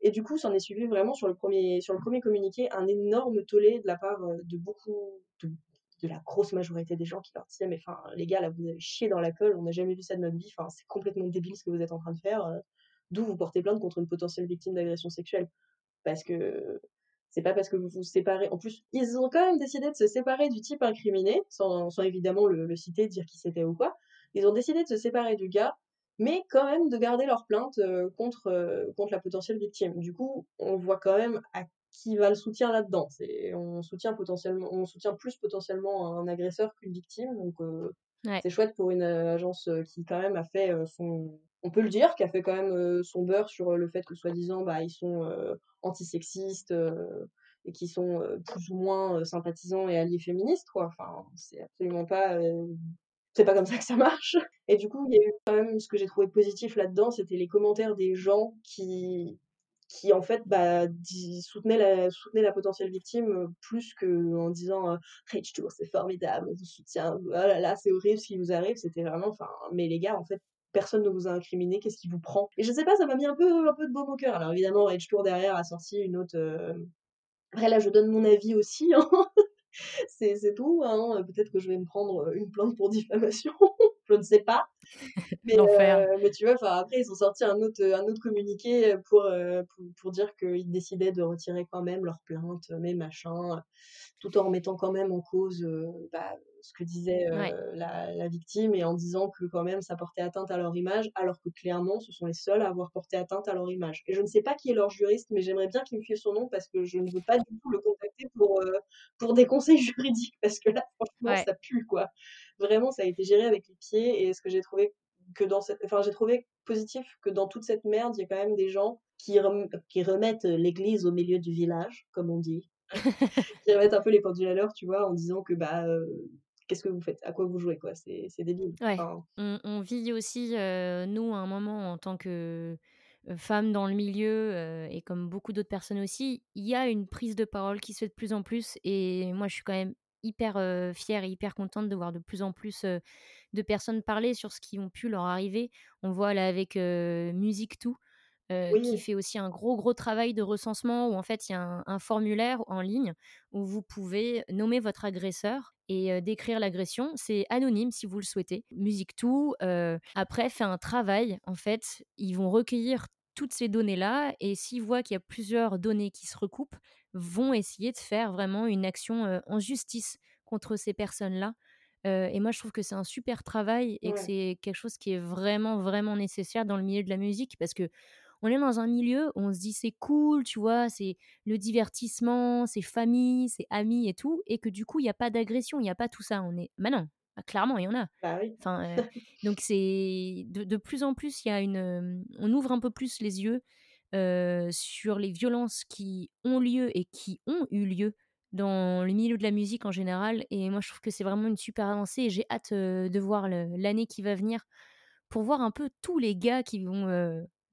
et du coup, s'en est suivi vraiment sur le premier sur le premier communiqué, un énorme tollé de la part, de beaucoup de de la grosse majorité des gens qui leur disaient: «Mais enfin, les gars, là, vous avez chié dans la colle, on n'a jamais vu ça de notre vie, enfin, c'est complètement débile ce que vous êtes en train de faire, d'où vous portez plainte contre une potentielle victime d'agression sexuelle». Parce que c'est pas parce que vous vous séparez en plus, ils ont quand même décidé de se séparer du type incriminé, sans sans évidemment le le citer, dire qui c'était ou quoi. Ils ont décidé de se séparer du gars, mais quand même de garder leur plainte, heu, contre, heu, contre la potentielle victime. Du coup, on voit quand même à qui va le soutien là-dedans. On soutient potentiellement on soutient plus potentiellement un agresseur qu'une victime, donc Ouais. c'est chouette pour une, agence, qui quand même a fait, son on peut le dire, qui a fait quand même, heu, son beurre sur, heu, le fait que soi-disant, bah, ils sont, heu, antisexistes, et qu'ils sont, plus ou moins, sympathisants et alliés féministes, quoi. Enfin, c'est absolument pas, c'est pas comme ça que ça marche et du coup, il y a eu quand même ce que j'ai trouvé positif là-dedans, c'était les commentaires des gens qui qui en fait, bah, soutenaient la la potentielle victime, plus qu'en disant, «Rage Tour, c'est formidable, on vous soutient, oh là là, c'est horrible ce qui vous arrive». C'était vraiment enfin, mais les gars, en fait, personne ne vous a incriminé, qu'est-ce qui vous prend? Et je sais pas, ça m'a mis un peu un peu de baume au cœur. Alors évidemment, Rage Tour derrière a sorti une autre, hem après là, je donne mon avis aussi, hein, c'est tout, hein, peut-être que je vais me prendre, heu, une plainte pour diffamation, je ne sais pas. Mais heu, mais tu vois, après ils ont sorti un autre, un autre communiqué, pour, heu, pour pour dire qu'ils décidaient de retirer quand même leur plainte, mais machin, tout en remettant quand même en cause, heu, bah, ce que disait, Ouais. la la victime et en disant que quand même ça portait atteinte à leur image, alors que clairement ce sont les seuls à avoir porté atteinte à leur image. Et je ne sais pas qui est leur juriste, mais j'aimerais bien qu'il me file son nom parce que je ne veux pas du tout le contacter pour, pour des conseils juridiques parce que là, franchement, Ouais. ça pue, quoi. Vraiment, ça a été géré avec les pieds et ce que j'ai trouvé que dans cette enfin, j'ai trouvé positif que dans toute cette merde, il y a quand même des gens qui rem qui remettent, heu, l'église au milieu du village, comme on dit. Qui remettent un peu les pendules à l'heure, tu vois? En disant que, bah, heu: «Qu'est-ce que vous faites? À quoi vous jouez, quoi? C'est c'est débile». Ouais. Enfin On on vit aussi, heu, nous, à un moment, en tant que, heu, femmes dans le milieu, et comme beaucoup d'autres personnes aussi, il y a une prise de parole qui se fait de plus en plus et moi, je suis quand même hyper, fière et hyper contente de voir de plus en plus, de personnes parler sur ce qui ont pu leur arriver. On voit là avec, heu, Musique2, heu, qui fait aussi un gros, gros travail de recensement où en fait, il y a un un formulaire en ligne où vous pouvez nommer votre agresseur et décrire l'agression. C'est anonyme si vous le souhaitez. Musique2, heu, après fait un travail, en fait, ils vont recueillir toutes ces données-là et s'ils voient qu'il y a plusieurs données qui se recoupent, vont essayer de faire vraiment une action, en justice contre ces personnes-là. Et moi je trouve que c'est un super travail et que c'est quelque chose qui est vraiment, vraiment nécessaire dans le milieu de la musique parce que on est dans un milieu où on se dit: «C'est cool», tu vois? C'est le divertissement, c'est famille, c'est amis et tout et que du coup, il y a pas d'agression, il y a pas tout ça. On est bah, non, bah, clairement, il y en a. bah, oui. Enfin, donc c'est de de plus en plus, il y a une, on ouvre un peu plus les yeux, sur les violences qui ont lieu et qui ont eu lieu dans le milieu de la musique en général et moi, je trouve que c'est vraiment une super avancée et j'ai hâte, de voir l'année qui va venir pour voir un peu tous les gars qui vont,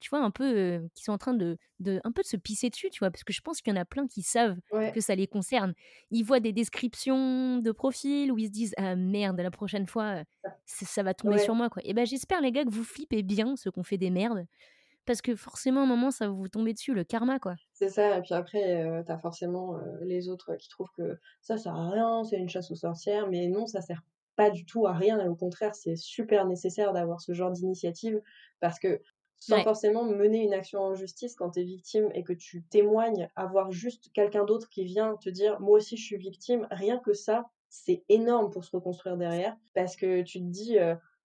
tu vois, un peu, qui sont en train de de un peu de se pisser dessus, tu vois? Parce que je pense qu'il y en a plein qui savent Ouais, que ça les concerne. Ils voient des descriptions de profil où ils se disent: «Ah merde, la prochaine fois, heu, ç ça va tomber sur moi, quoi» et ben j'espère les gars que vous flippez bien, ceux qui ont fait des merdes, parce que forcément à un moment ça va vous tomber dessus, le karma, quoi. c'est ça et puis après, heu, tu as forcément, les autres qui trouvent que ça sert à rien, c'est une chasse aux sorcières, mais non, ça sert pas du tout à rien et au contraire, c'est super nécessaire d'avoir ce genre d'initiative parce que sans Ouais, forcément mener une action en justice quand tu es victime et que tu témoignes, avoir juste quelqu'un d'autre qui vient te dire: «Moi aussi je suis victime», rien que ça, c'est énorme pour se reconstruire derrière parce que tu te dis,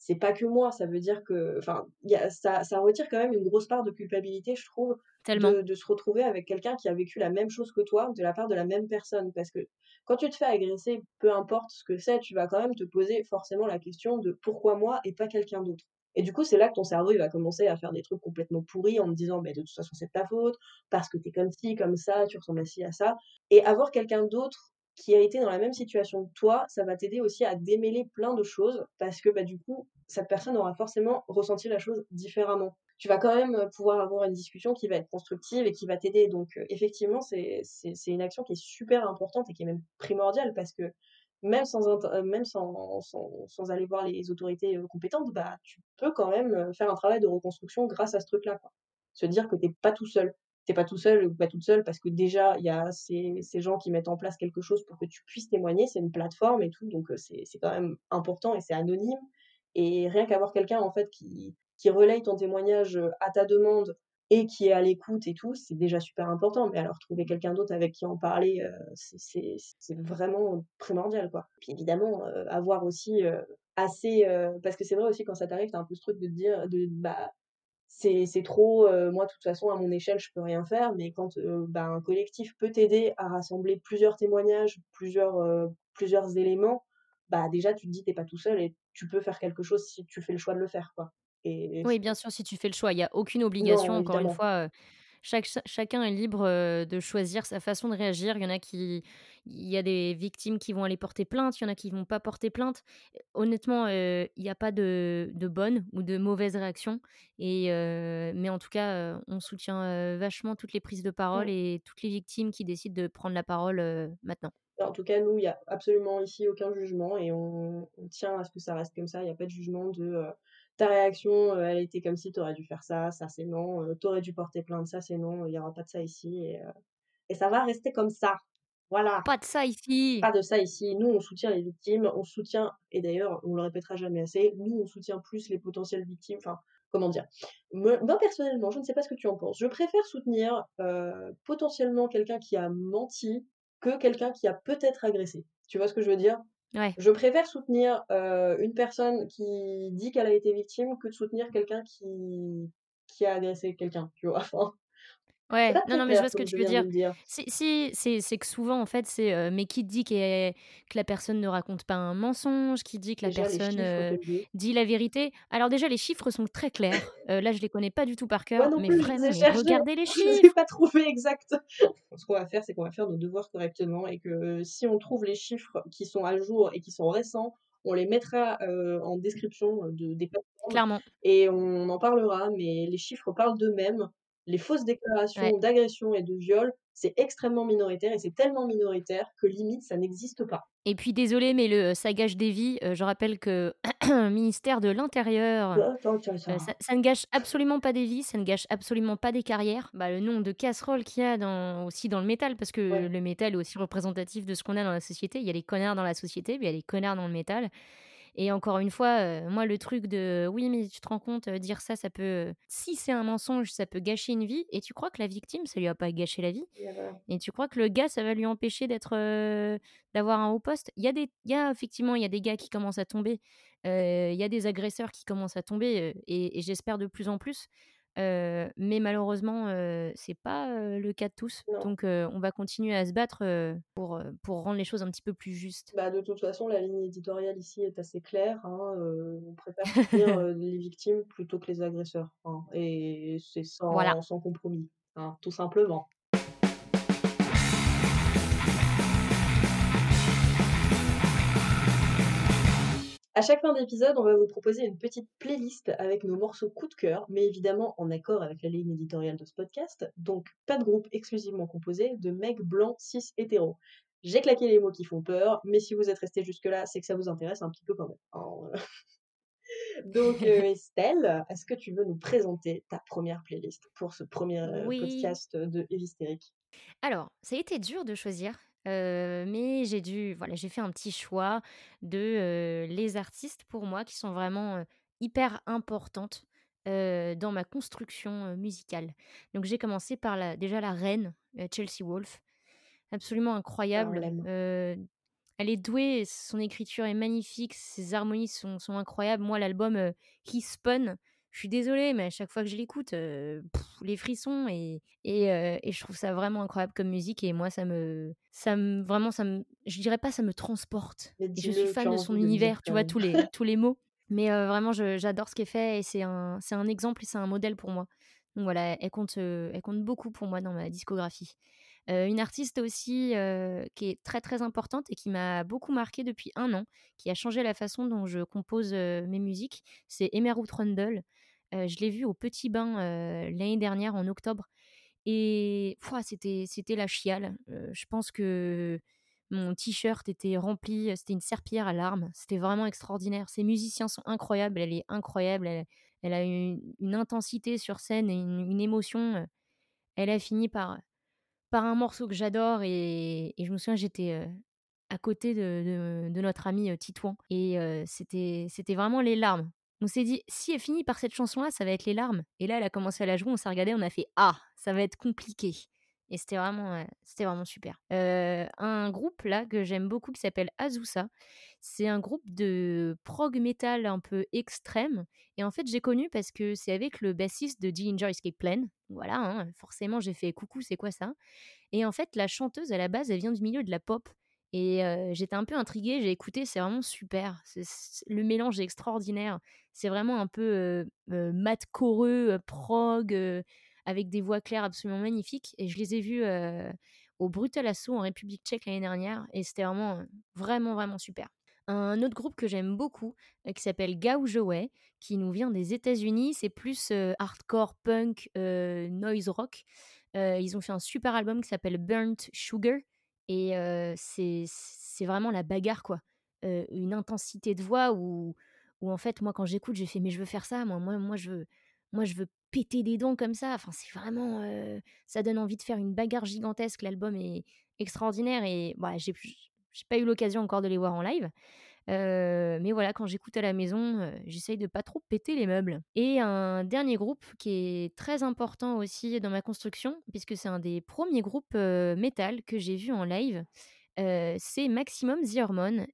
«C'est pas que moi», ça veut dire que enfin, ça ça retire quand même une grosse part de culpabilité, je trouve, tellement. de de se retrouver avec quelqu'un qui a vécu la même chose que toi, de la part de la même personne. Parce que quand tu te fais agresser, peu importe ce que c'est, tu vas quand même te poser forcément la question de: «Pourquoi moi et pas quelqu'un d'autre?» et du coup, c'est là que ton cerveau, il va commencer à faire des trucs complètement pourris en te disant: «Beh, de toute façon, c'est de ta faute, parce que tu es comme ci, comme ça, tu ressembles à ci, à ça» et avoir quelqu'un d'autre qui a été dans la même situation que toi, ça va t'aider aussi à démêler plein de choses parce que, bah, du coup, cette personne aura forcément ressenti la chose différemment tu vas quand même, pouvoir avoir une discussion qui va être constructive et qui va t'aider. Donc, heu, effectivement, c'est une action qui est super importante et qui est même primordiale parce que même sans heu, même sans aller voir les autorités, heu, compétentes, bah, tu peux quand même, faire un travail de reconstruction grâce à ce truc-là. Se dire que tu pas tout seul. Tu es pas tout seul ou pas toute seule parce que déjà il y a ces ces gens qui mettent en place quelque chose pour que tu puisses témoigner. C'est une plateforme et tout, donc heu, c'est quand même important et c'est anonyme et rien qu'avoir quelqu'un en fait qui qui relaye ton témoignage, heu, à ta demande et qui est à l'écoute et tout, c'est déjà super important. Mais alors trouver quelqu'un d'autre avec qui en parler, heu, c'est vraiment primordial, quoi. Puis évidemment, heu, avoir aussi, assez, parce que c'est vrai aussi quand ça t'arrive, tu as un peu ce truc de te dire de bah, c'est c'est trop, heu, moi de toute façon à mon échelle je peux rien faire, mais quand, heu, bah, un collectif peut t'aider à rassembler plusieurs témoignages, plusieurs, heu, plusieurs éléments, bah, déjà tu te dis: «Tu es pas tout seul» et tu peux faire quelque chose si tu fais le choix de le faire, quoi. Et Oui, bien sûr, si tu fais le choix, il y a aucune obligation, non, encore une fois, chaque chacun est libre, de choisir sa façon de réagir. Il y en a qui il y a des victimes qui vont aller porter plainte, il y en a qui vont pas porter plainte. Honnêtement, il y a pas de de bonne ou de mauvaise réaction et mais en tout cas, on soutient, vachement toutes les prises de parole Mmh. et toutes les victimes qui décident de prendre la parole, maintenant. En tout cas, nous, il y a absolument ici aucun jugement et on on tient à ce que ça reste comme ça. Il y a pas de jugement de, ta réaction, heu, elle était comme ci, tu aurais dû faire ça, ça c'est non, heu, tu aurais dû porter plainte, ça c'est non, il y aura pas de ça ici et heu et ça va rester comme ça. Voilà, «Pas de ça ici!» pas de ça ici. Nous, on soutient les victimes, on soutient et d'ailleurs, on le répétera jamais assez, nous, on soutient plus les potentielles victimes, enfin, comment dire? Moi personnellement, je ne sais pas ce que tu en penses, je préfère soutenir, potentiellement quelqu'un qui a menti que quelqu'un qui a peut-être agressé. Tu vois ce que je veux dire? Je préfère soutenir, heu, une personne qui dit qu'elle a été victime que de soutenir quelqu'un qui qui a agressé quelqu'un, tu vois? Ouais, non, non, mais je vois ce que je tu veux dire. Si si, c'est que souvent, en fait, c'est, heu, mais qui dit que la personne ne raconte pas un mensonge? Qui dit que la Déjà personne, chiffres disent. dit la vérité? Alors déjà, les chiffres sont très clairs. Heu, là, je les connais pas du tout par Moi cœur, non mais plus, je les cherchés, regardez les je les ai chiffres! pas trouvés exacts. Ce qu'on va faire, c'est qu'on va faire nos devoirs correctement et que si on trouve les chiffres qui sont à jour et qui sont récents, on les mettra, en description, de des plateformes Clairement, et on en parlera, mais les chiffres parlent d'eux-mêmes. Les fausses ouais. déclarations d'agression et de viol, c'est extrêmement minoritaire et c'est tellement minoritaire que limite ça n'existe pas. Et puis désolée, mais le ça gâche des vies. Heu, je rappelle que ministère de l'intérieur Heu, ça ça ne gâche absolument pas des vies, ça ne gâche absolument pas des carrières. Bah, le nombre de casseroles qu'il y a dans aussi dans le métal, parce que ouais, le métal est aussi représentatif de ce qu'on a dans la société. Il y a les connards dans la société, mais il y a les connards dans le métal et encore une fois, heu, moi le truc de: «Oui, mais tu te rends compte, heu, dire ça, ça peut, si c'est un mensonge, ça peut gâcher une vie» et tu crois que la victime, ça lui a pas gâché la vie? Et tu crois que le gars, ça va lui empêcher d'être, d'avoir un haut poste? Il y a des il y a effectivement, il y a des gars qui commencent à tomber, il y a des agresseurs qui commencent à tomber, et j'espère de plus en plus, mais malheureusement, heu, c'est pas, le cas de tous. non. Donc on va continuer à se battre, pour, pour rendre les choses un petit peu plus justes. Bah, de toute façon, la ligne éditoriale ici est assez claire, hein, on préfère soutenir, les victimes plutôt que les agresseurs, hein et c'est Voilà. sans compromis, hein, tout simplement. À chaque fin d'épisode, on va vous proposer une petite playlist avec nos morceaux coup de cœur, mais évidemment en accord avec la ligne éditoriale de ce podcast, donc pas de groupe exclusivement composé de mecs blancs cis hétéros. J'ai claqué les mots qui font peur, mais si vous êtes restés jusque-là, c'est que ça vous intéresse un petit peu quand même, hein, Donc, heu, Estelle, est-ce que tu veux nous présenter ta première playlist pour ce premier er Oui. podcast de Hystérique? Alors, ça a été dur de choisir, mais j'ai dû voilà, j'ai fait un petit choix de, les artistes pour moi qui sont vraiment, hyper importantes, dans ma construction, musicale. Donc j'ai commencé par la déjà la reine, Chelsea Wolfe, absolument Ah, incroyable, elle est douée, son écriture est magnifique, ses harmonies sont sont incroyables. Moi l'album, He Spun, je suis désolée, mais à chaque fois que je l'écoute, les frissons et et et je trouve ça vraiment incroyable comme musique et moi ça me ça me vraiment ça me je dirais pas ça me transporte et je suis fan de son de univers, tu vois? Tous les tous les mots, mais vraiment j'adore ce qu'elle fait et c'est un c'est un exemple et c'est un modèle pour moi. Donc voilà, elle compte, elle compte beaucoup pour moi dans ma discographie. Une artiste aussi, qui est très, très importante et qui m'a beaucoup marquée depuis un an, qui a changé la façon dont je compose, mes musiques, c'est Emerald Rundle. Je l'ai vue au Petit Bain, l'année dernière en octobre et c'était c'était la chiale. Je pense que mon t-shirt était rempli, c'était une serpillière à larmes. C'était vraiment extraordinaire. Ses musiciens sont incroyables, elle est incroyable, elle a une une intensité sur scène et une émotion, elle a fini par, par un morceau que j'adore et je me souviens, j'étais, à côté de notre ami, Titouan et c'était c'était vraiment les larmes. On s'est dit: «Si elle finit par cette chanson-là, ça va être les larmes» et là, elle a commencé à la jouer, on s'est regardés, on a fait: «Ah, ça va être compliqué» et c'était vraiment, vraiment super. Heu, un groupe là que j'aime beaucoup qui s'appelle Azusa, c'est un groupe de prog metal un peu extrême et en fait, j'ai connu parce que c'est avec le bassiste de Dillinger Escape Plan. Voilà, hein, forcément, j'ai fait: «Coucou, c'est quoi ça?» et en fait, la chanteuse à la base, elle vient du milieu de la pop et heu, j'étais un peu intriguée, j'ai écouté, c'est vraiment super. Le mélange est extraordinaire. C'est vraiment un peu, heu heu, mathcoreux, heu, prog, heu, avec des voix claires absolument magnifiques et je les ai vus, au Brutal Assaut en République tchèque l'année dernière et c'était vraiment, vraiment, vraiment super. Un autre groupe que j'aime beaucoup, qui s'appelle Gaujoe, qui nous vient des États-Unis, c'est plus, hardcore punk, noise rock. Ils ont fait un super album qui s'appelle Burnt Sugar et heu, c'est vraiment la bagarre, quoi. Une intensité de voix où où en fait, moi, quand j'écoute, j'ai fait: «Mais je veux faire ça, moi moi moi je veux moi je veux péter des dents comme ça». Enfin, c'est vraiment, ça donne envie de faire une bagarre gigantesque. L'album est extraordinaire et bah, j'ai pas eu l'occasion encore de les voir en live, Heu, mais voilà, quand j'écoute à la maison, heu, j'essaye de pas trop péter les meubles. Et un dernier groupe qui est très important aussi dans ma construction, puisque c'est un des premiers groupes, heu, métal que j'ai vu en live, c'est Maximum The Hormone.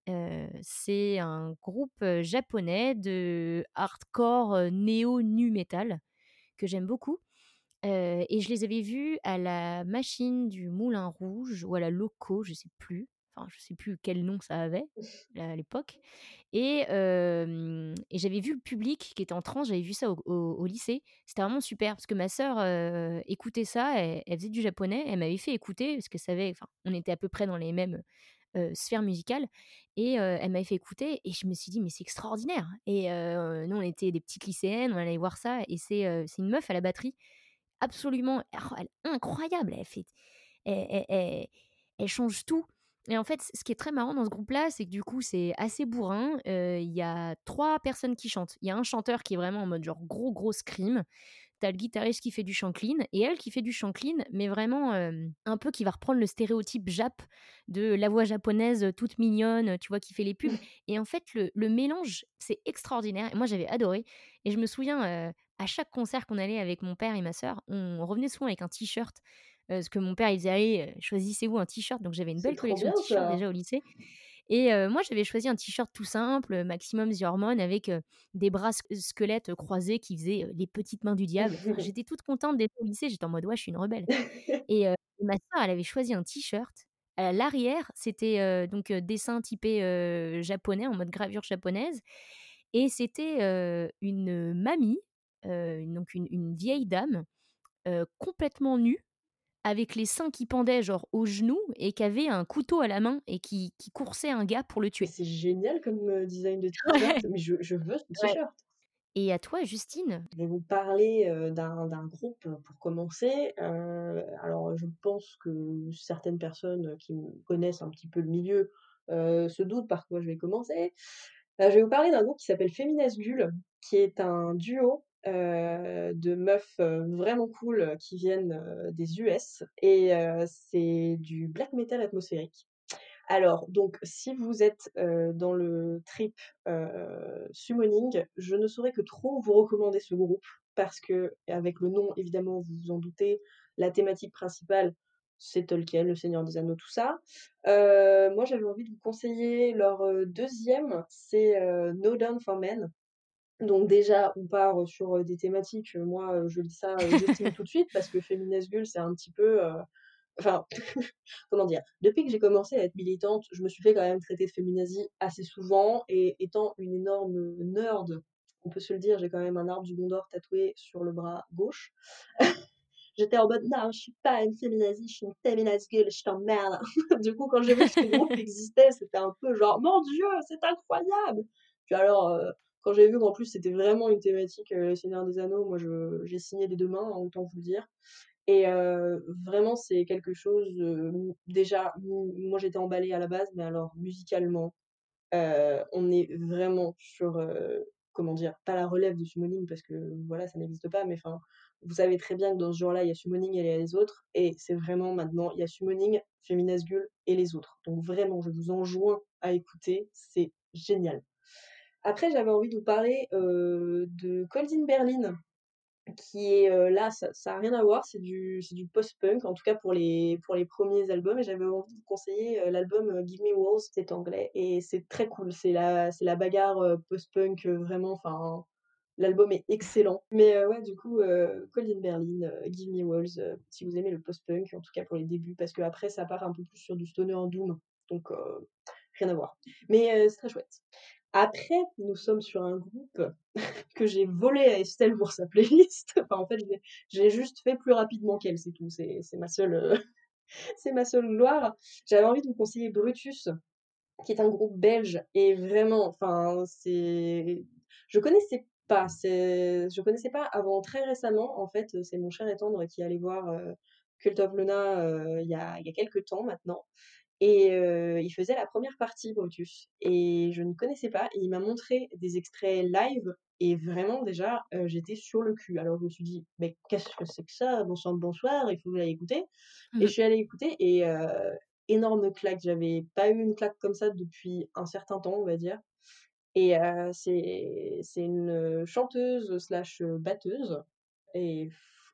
C'est un groupe, japonais de hardcore, heu, néo nu metal que j'aime beaucoup. Et je les avais vus à la Machine du Moulin Rouge ou à la Loco, je sais plus. Enfin, je sais plus quel nom ça avait, à l'époque et j'avais vu le public qui était en transe, j'avais vu ça au au au lycée. C'était vraiment super parce que ma sœur, écoutait ça, elle elle faisait du japonais, elle m'avait fait écouter parce qu'elle savait enfin, on était à peu près dans les mêmes, sphères musicales et elle m'avait fait écouter et je me suis dit: «Mais c'est extraordinaire» et nous on était des petites lycéennes, on allait voir ça et c'est, c'est une meuf à la batterie absolument elle incroyable, elle fait elle elle change tout et en fait, ce qui est très marrant dans ce groupe-là, c'est que du coup, c'est assez bourrin, il y a 3 personnes qui chantent. Il y a un chanteur qui est vraiment en mode genre gros, gros scream. Tu as le guitariste qui fait du chant clean et elle qui fait du chant clean, mais vraiment, un peu qui va reprendre le stéréotype jap de la voix japonaise, toute mignonne, tu vois, qui fait les pubs et en fait, le le mélange, c'est extraordinaire et moi, j'avais adoré et je me souviens, à chaque concert qu'on allait avec mon père et ma sœur, on revenait souvent avec un t-shirt, parce que mon père, il disait: «Allez, heu, choisissez-vous un t-shirt», donc j'avais une belle collection de t-shirts déjà au lycée et heu, moi, j'avais choisi un t-shirt tout simple, Maximum The Hormone avec, des bras squelettes, croisés qui faisaient, les petites mains du diable. Enfin, j'étais toute contente d'être au lycée, j'étais en mode: «Ouais, je suis une rebelle» et ma sœur, elle avait choisi un t-shirt. À l'arrière, c'était, donc dessin typé, japonais, en mode gravure japonaise et c'était, une, mamie, donc une une vieille dame, complètement nue, avec les seins qui pendaient genre aux genoux et qui avait un couteau à la main et qui qui coursait un gars pour le tuer. c'est génial comme, heu, design de t-shirt, mais je je veux ce ouais. t-shirt. Et à toi, Justine? Je vais vous parler, heu, d'un groupe, heu, pour commencer, alors, je pense que certaines personnes, qui connaissent un petit peu le milieu, se doutent par quoi je vais commencer. Je vais vous parler d'un groupe qui s'appelle Féminazgul, qui est un duo, heu, de meufs, heu, vraiment cool, heu, qui viennent, des US et c'est du black metal atmosphérique. Alors donc si vous êtes, dans le trip, summoning, je ne saurais que trop vous recommander ce groupe parce qu'avec le nom évidemment vous vous en doutez, la thématique principale c'est Tolkien, le Seigneur des Anneaux, tout ça. Moi j'avais envie de vous conseiller leur, 2e, c'est, No Down for Men. Donc déjà on part, sur, des thématiques, moi, je lis ça, tout de suite parce que Feminazgul c'est un petit peu, enfin comment dire? Depuis que j'ai commencé à être militante, je me suis fait quand même traiter de féminazie assez souvent et étant une énorme, nerd, on peut se le dire, j'ai quand même un arbre du Gondor tatoué sur le bras gauche. J'étais en mode: «Non, je suis pas une féminazie, je suis une féminazgul, je t'emmerde». Du coup, quand j'ai vu ce groupe existait, c'était un peu genre: «Mon Dieu, c'est incroyable!» Puis alors, quand j'ai vu qu'en plus c'était vraiment une thématique, heu, Le Seigneur des Anneaux, moi j'ai signé des 2 mains, hein, autant vous le dire. Et heu, vraiment c'est quelque chose, heu, m déjà, moi j'étais emballée à la base, mais alors musicalement, on est vraiment sur, comment dire? Pas la relève de Summoning parce que voilà, ça n'existe pas, mais enfin, vous savez très bien que dans ce genre-là, il y a Summoning et il y a les autres et c'est vraiment maintenant, il y a Summoning, Féminasgul et les autres. Donc vraiment, je vous enjoins à écouter, c'est génial. Après, j'avais envie de vous parler, de Cold in Berlin qui est, là, ça ça a rien à voir, c'est du du post-punk, en tout cas pour les pour les premiers albums et j'avais envie de vous conseiller, l'album, Give Me Walls, c'est anglais et c'est très cool. C'est la la bagarre, post-punk, vraiment, enfin, l'album est excellent. Mais, ouais, du coup, heu, Cold in Berlin, Give Me Walls, si vous aimez le post-punk, en tout cas pour les débuts, parce qu'après ça part un peu plus sur du stoner doom, donc rien à voir. Mais, c'est très chouette. Après, nous sommes sur un groupe que j'ai volé à Estelle pour sa playlist. Enfin, en fait, l'ai juste fait plus rapidement qu'elle, c'est tout. C'est ma seule, c'est ma seule gloire. J'avais envie de vous conseiller Brutus, qui est un groupe belge et vraiment, enfin, c'est je connaissais pas, je connaissais pas avant très récemment. En fait, c'est mon cher et tendre qui allé voir, heu, Cult of Luna, heu, il y a il y a quelque temps maintenant et heu, il faisait la première partie, Brutus et je ne connaissais pas et il m'a montré des extraits live et vraiment déjà, heu, j'étais sur le cul. Alors je me suis dit: «Mais qu'est-ce que c'est que ça? Bon sang de bonsoir, il faut que j'aille écouter» et je suis allée écouter et heu, énorme claque. J'avais pas eu une claque comme ça depuis un certain temps, on va dire et c'est une, chanteuse slash, batteuse et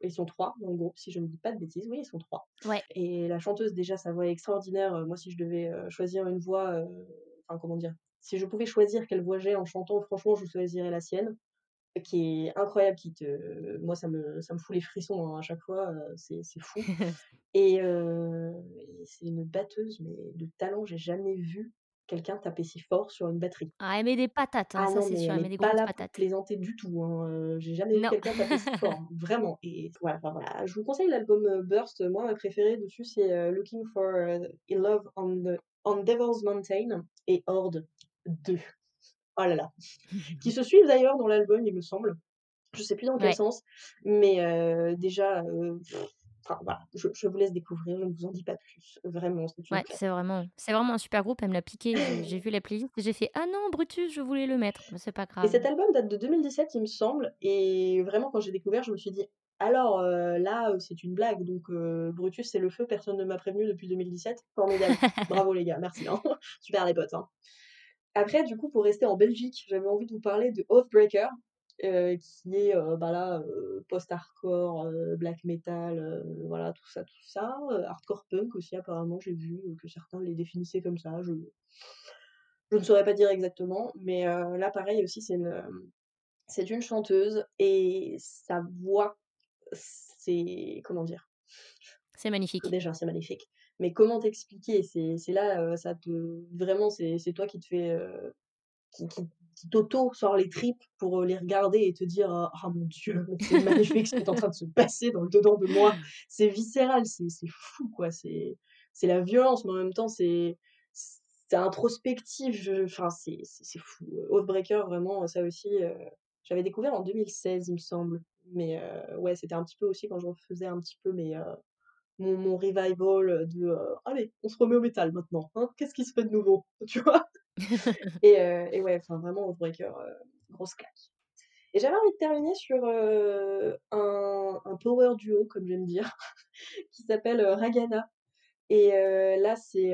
ils sont 3 dans le groupe, si je ne dis pas de bêtises. Oui, ils sont 3 Ouais. et la chanteuse, déjà, sa voix est extraordinaire. Heu, moi, si je devais, heu, choisir une voix, heu, enfin, comment dire? Si je pouvais choisir quelle voix j'ai en chantant, franchement, je choisirais la sienne, qui est incroyable, qui te moi, ça me ça me fout les frissons, hein, à chaque fois, c'est c'est fou et et c'est une batteuse, mais de talent, j'ai jamais vu quelqu'un taper si fort sur une batterie. Ah, elle met des patates, hein, Ah ça c'est sûr, elle elle met des pas grosses patates. plaisanter du tout, hein, heu, j'ai jamais vu quelqu'un taper si fort, vraiment et voilà, enfin voilà. Je vous conseille l'album, heu, Burst. Moi, ma préférée dessus, c'est, heu, Looking for, in Love on the on Devil's Mountain et Horde 2. Oh là là, qui se suivent d'ailleurs dans l'album, il me semble. Je sais plus dans quel Ouais, sens, mais déjà, enfin voilà, je je vous laisse découvrir, je ne vous en dis pas plus. Vraiment, c'est ouais, c'est vraiment c'est vraiment un super groupe, elle me l'a piqué, j'ai vu la playlist et j'ai fait: «Ah non, Brutus, je voulais le mettre». Mais c'est pas Et grave. cet album date de 2017, il me semble et vraiment quand j'ai découvert, je me suis dit: «Alors, heu, là, heu, c'est une blague donc heu, Brutus, c'est le feu, personne ne m'a prévenu depuis 2017. Formidable. Bravo les gars, merci, hein. Super les potes, hein». Après du coup, pour rester en Belgique, j'avais envie de vous parler de Oathbreaker, heu, qui est, heu, bah là, heu, post-hardcore, black metal, voilà tout ça, tout ça, hardcore punk aussi apparemment, j'ai vu, que certains les définissaient comme ça. Je je ne saurais pas dire exactement, mais là pareil aussi, c'est une, c'est une chanteuse et sa voix, c'est comment dire? C'est magnifique. Déjà, c'est magnifique. Mais comment t'expliquer? C'est là, ça te vraiment, c'est toi qui te fais, heu, qui qui qui t'auto sort les tripes pour, heu, les regarder et te dire, heu: «Ah mon Dieu, c'est magnifique ce qui est en train de se passer dans le dedans de moi». C'est viscéral, c'est fou quoi, c'est la violence, mais en même temps c'est introspectif, enfin c'est fou. Oathbreaker vraiment, ça aussi, heu, j'avais découvert en 2016 il me semble, mais heu, ouais, c'était un petit peu aussi quand je refaisais un petit peu mes, mon mon revival, de, «Allez, on se remet au métal maintenant, hein, qu'est-ce qui se fait de nouveau?» tu vois? Et heu et ouais, enfin vraiment Oathbreaker, heu, grosse claque. Et j'avais envie de terminer sur, heu, un un power duo comme j'aime dire, qui s'appelle, heu, Ragana et là c'est,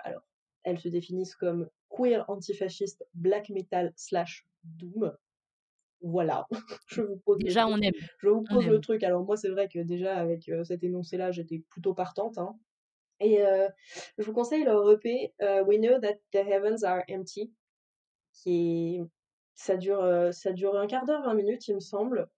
alors elles se définissent comme queer antifasciste black metal slash doom. Voilà, je vous pose le Déjà truc on aime, je vous on pose le aime. truc. Alors moi c'est vrai que déjà avec, cet énoncé-là, j'étais plutôt partante, hein et heu, je vous conseille leur EP, heu, We Know That the Heavens Are Empty. Qui ça dure, heu, ça dure un quart d'heure, 20 minutes, il me semble,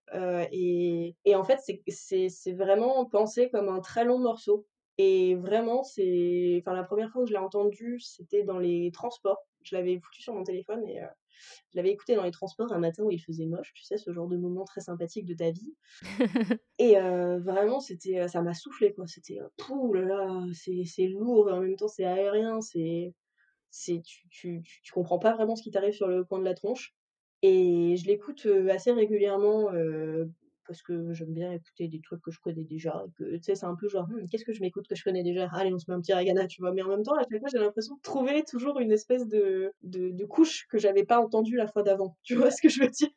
et et en fait, c'est vraiment pensé comme un très long morceau et vraiment, c'est enfin, la première fois que je l'ai entendu, c'était dans les transports. Je l'avais foutu sur mon téléphone et je l'avais écouté dans les transports un matin où il faisait moche, tu sais, ce genre de moment très sympathique de ta vie et heu, vraiment, c'était, heu, ça m'a soufflé, quoi. C'était, heu, pouh là là, c'est c'est lourd et en même temps, c'est aérien, c'est c'est tu tu tu tu comprends pas vraiment ce qui t'arrive sur le coin de la tronche et je l'écoute, assez régulièrement, parce que j'aime bien écouter des trucs que je connais déjà tu sais, c'est un peu genre: «Mmh, qu'est-ce que je m'écoute que je connais déjà? Allez, on se met un petit Rihanna», tu vois? Mais en même temps, à chaque fois, j'ai l'impression de trouver toujours une espèce de de couche que j'avais pas entendue la fois d'avant. Tu vois ce que je veux dire?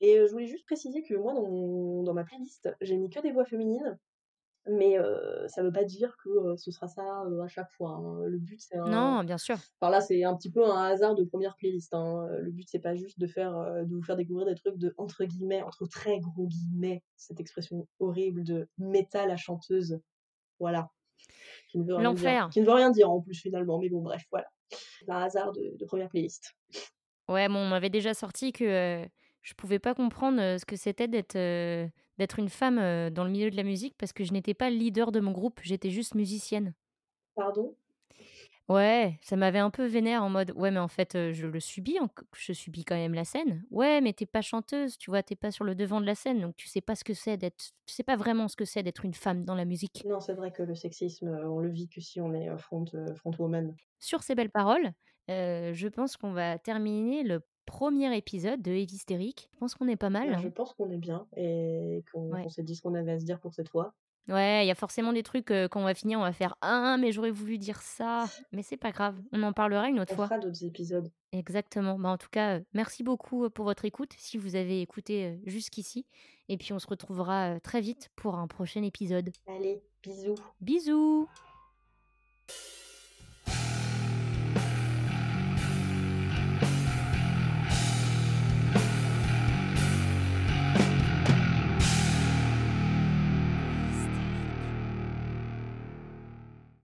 Et heu, je voulais juste préciser que moi, dans dans ma playlist, j'ai mis que des voix féminines, mais ça veut pas dire que, ce sera ça, à chaque fois, hein. Le but, c'est un Non, bien sûr. enfin là, c'est un petit peu un hasard de première playlist, hein, le but, c'est pas juste de faire, de vous faire découvrir des trucs de entre guillemets, entre très gros guillemets, cette expression horrible de métal à chanteuse. Voilà, qui ne veut rien dire L'enfer. qui ne veut rien dire en plus finalement, mais bon bref, voilà. C'est un hasard de de 1 playlist. Ouais, bon, on m'avait déjà sorti que, heu, je pouvais pas comprendre, ce que c'était d'être, d'être une femme, heu, dans le milieu de la musique parce que je n'étais pas leader de mon groupe, j'étais juste musicienne. Pardon? Ouais, ça m'avait un peu vénère en mode: «Ouais, mais en fait, heu, je le subis je subis quand même la scène». «Ouais, mais tu es pas chanteuse, tu vois? Tu es pas sur le devant de la scène, donc tu sais pas ce que c'est d'être tu sais pas vraiment ce que c'est d'être une femme dans la musique». Non, c'est vrai que le sexisme, heu, on le vit que si on est, front, front woman. Sur ces belles paroles, heu, je pense qu'on va terminer le premier épisode de Hystérique. Je pense qu'on est pas mal, Bah, je hein? pense qu'on est bien et qu'on Ouais. s'est dit ce qu'on avait à se dire pour cette fois. Ouais, il y a forcément des trucs, heu, quand on va finir, on va faire: «Ah, mais j'aurais voulu dire ça», mais c'est pas grave, on en parlera une autre On fois. fera d'autres épisodes. Exactement. Bah, en tout cas, heu, merci beaucoup, heu, pour votre écoute, si vous avez écouté, jusqu'ici et puis on se retrouvera, très vite pour un prochain épisode. Allez, bisous. Bisous!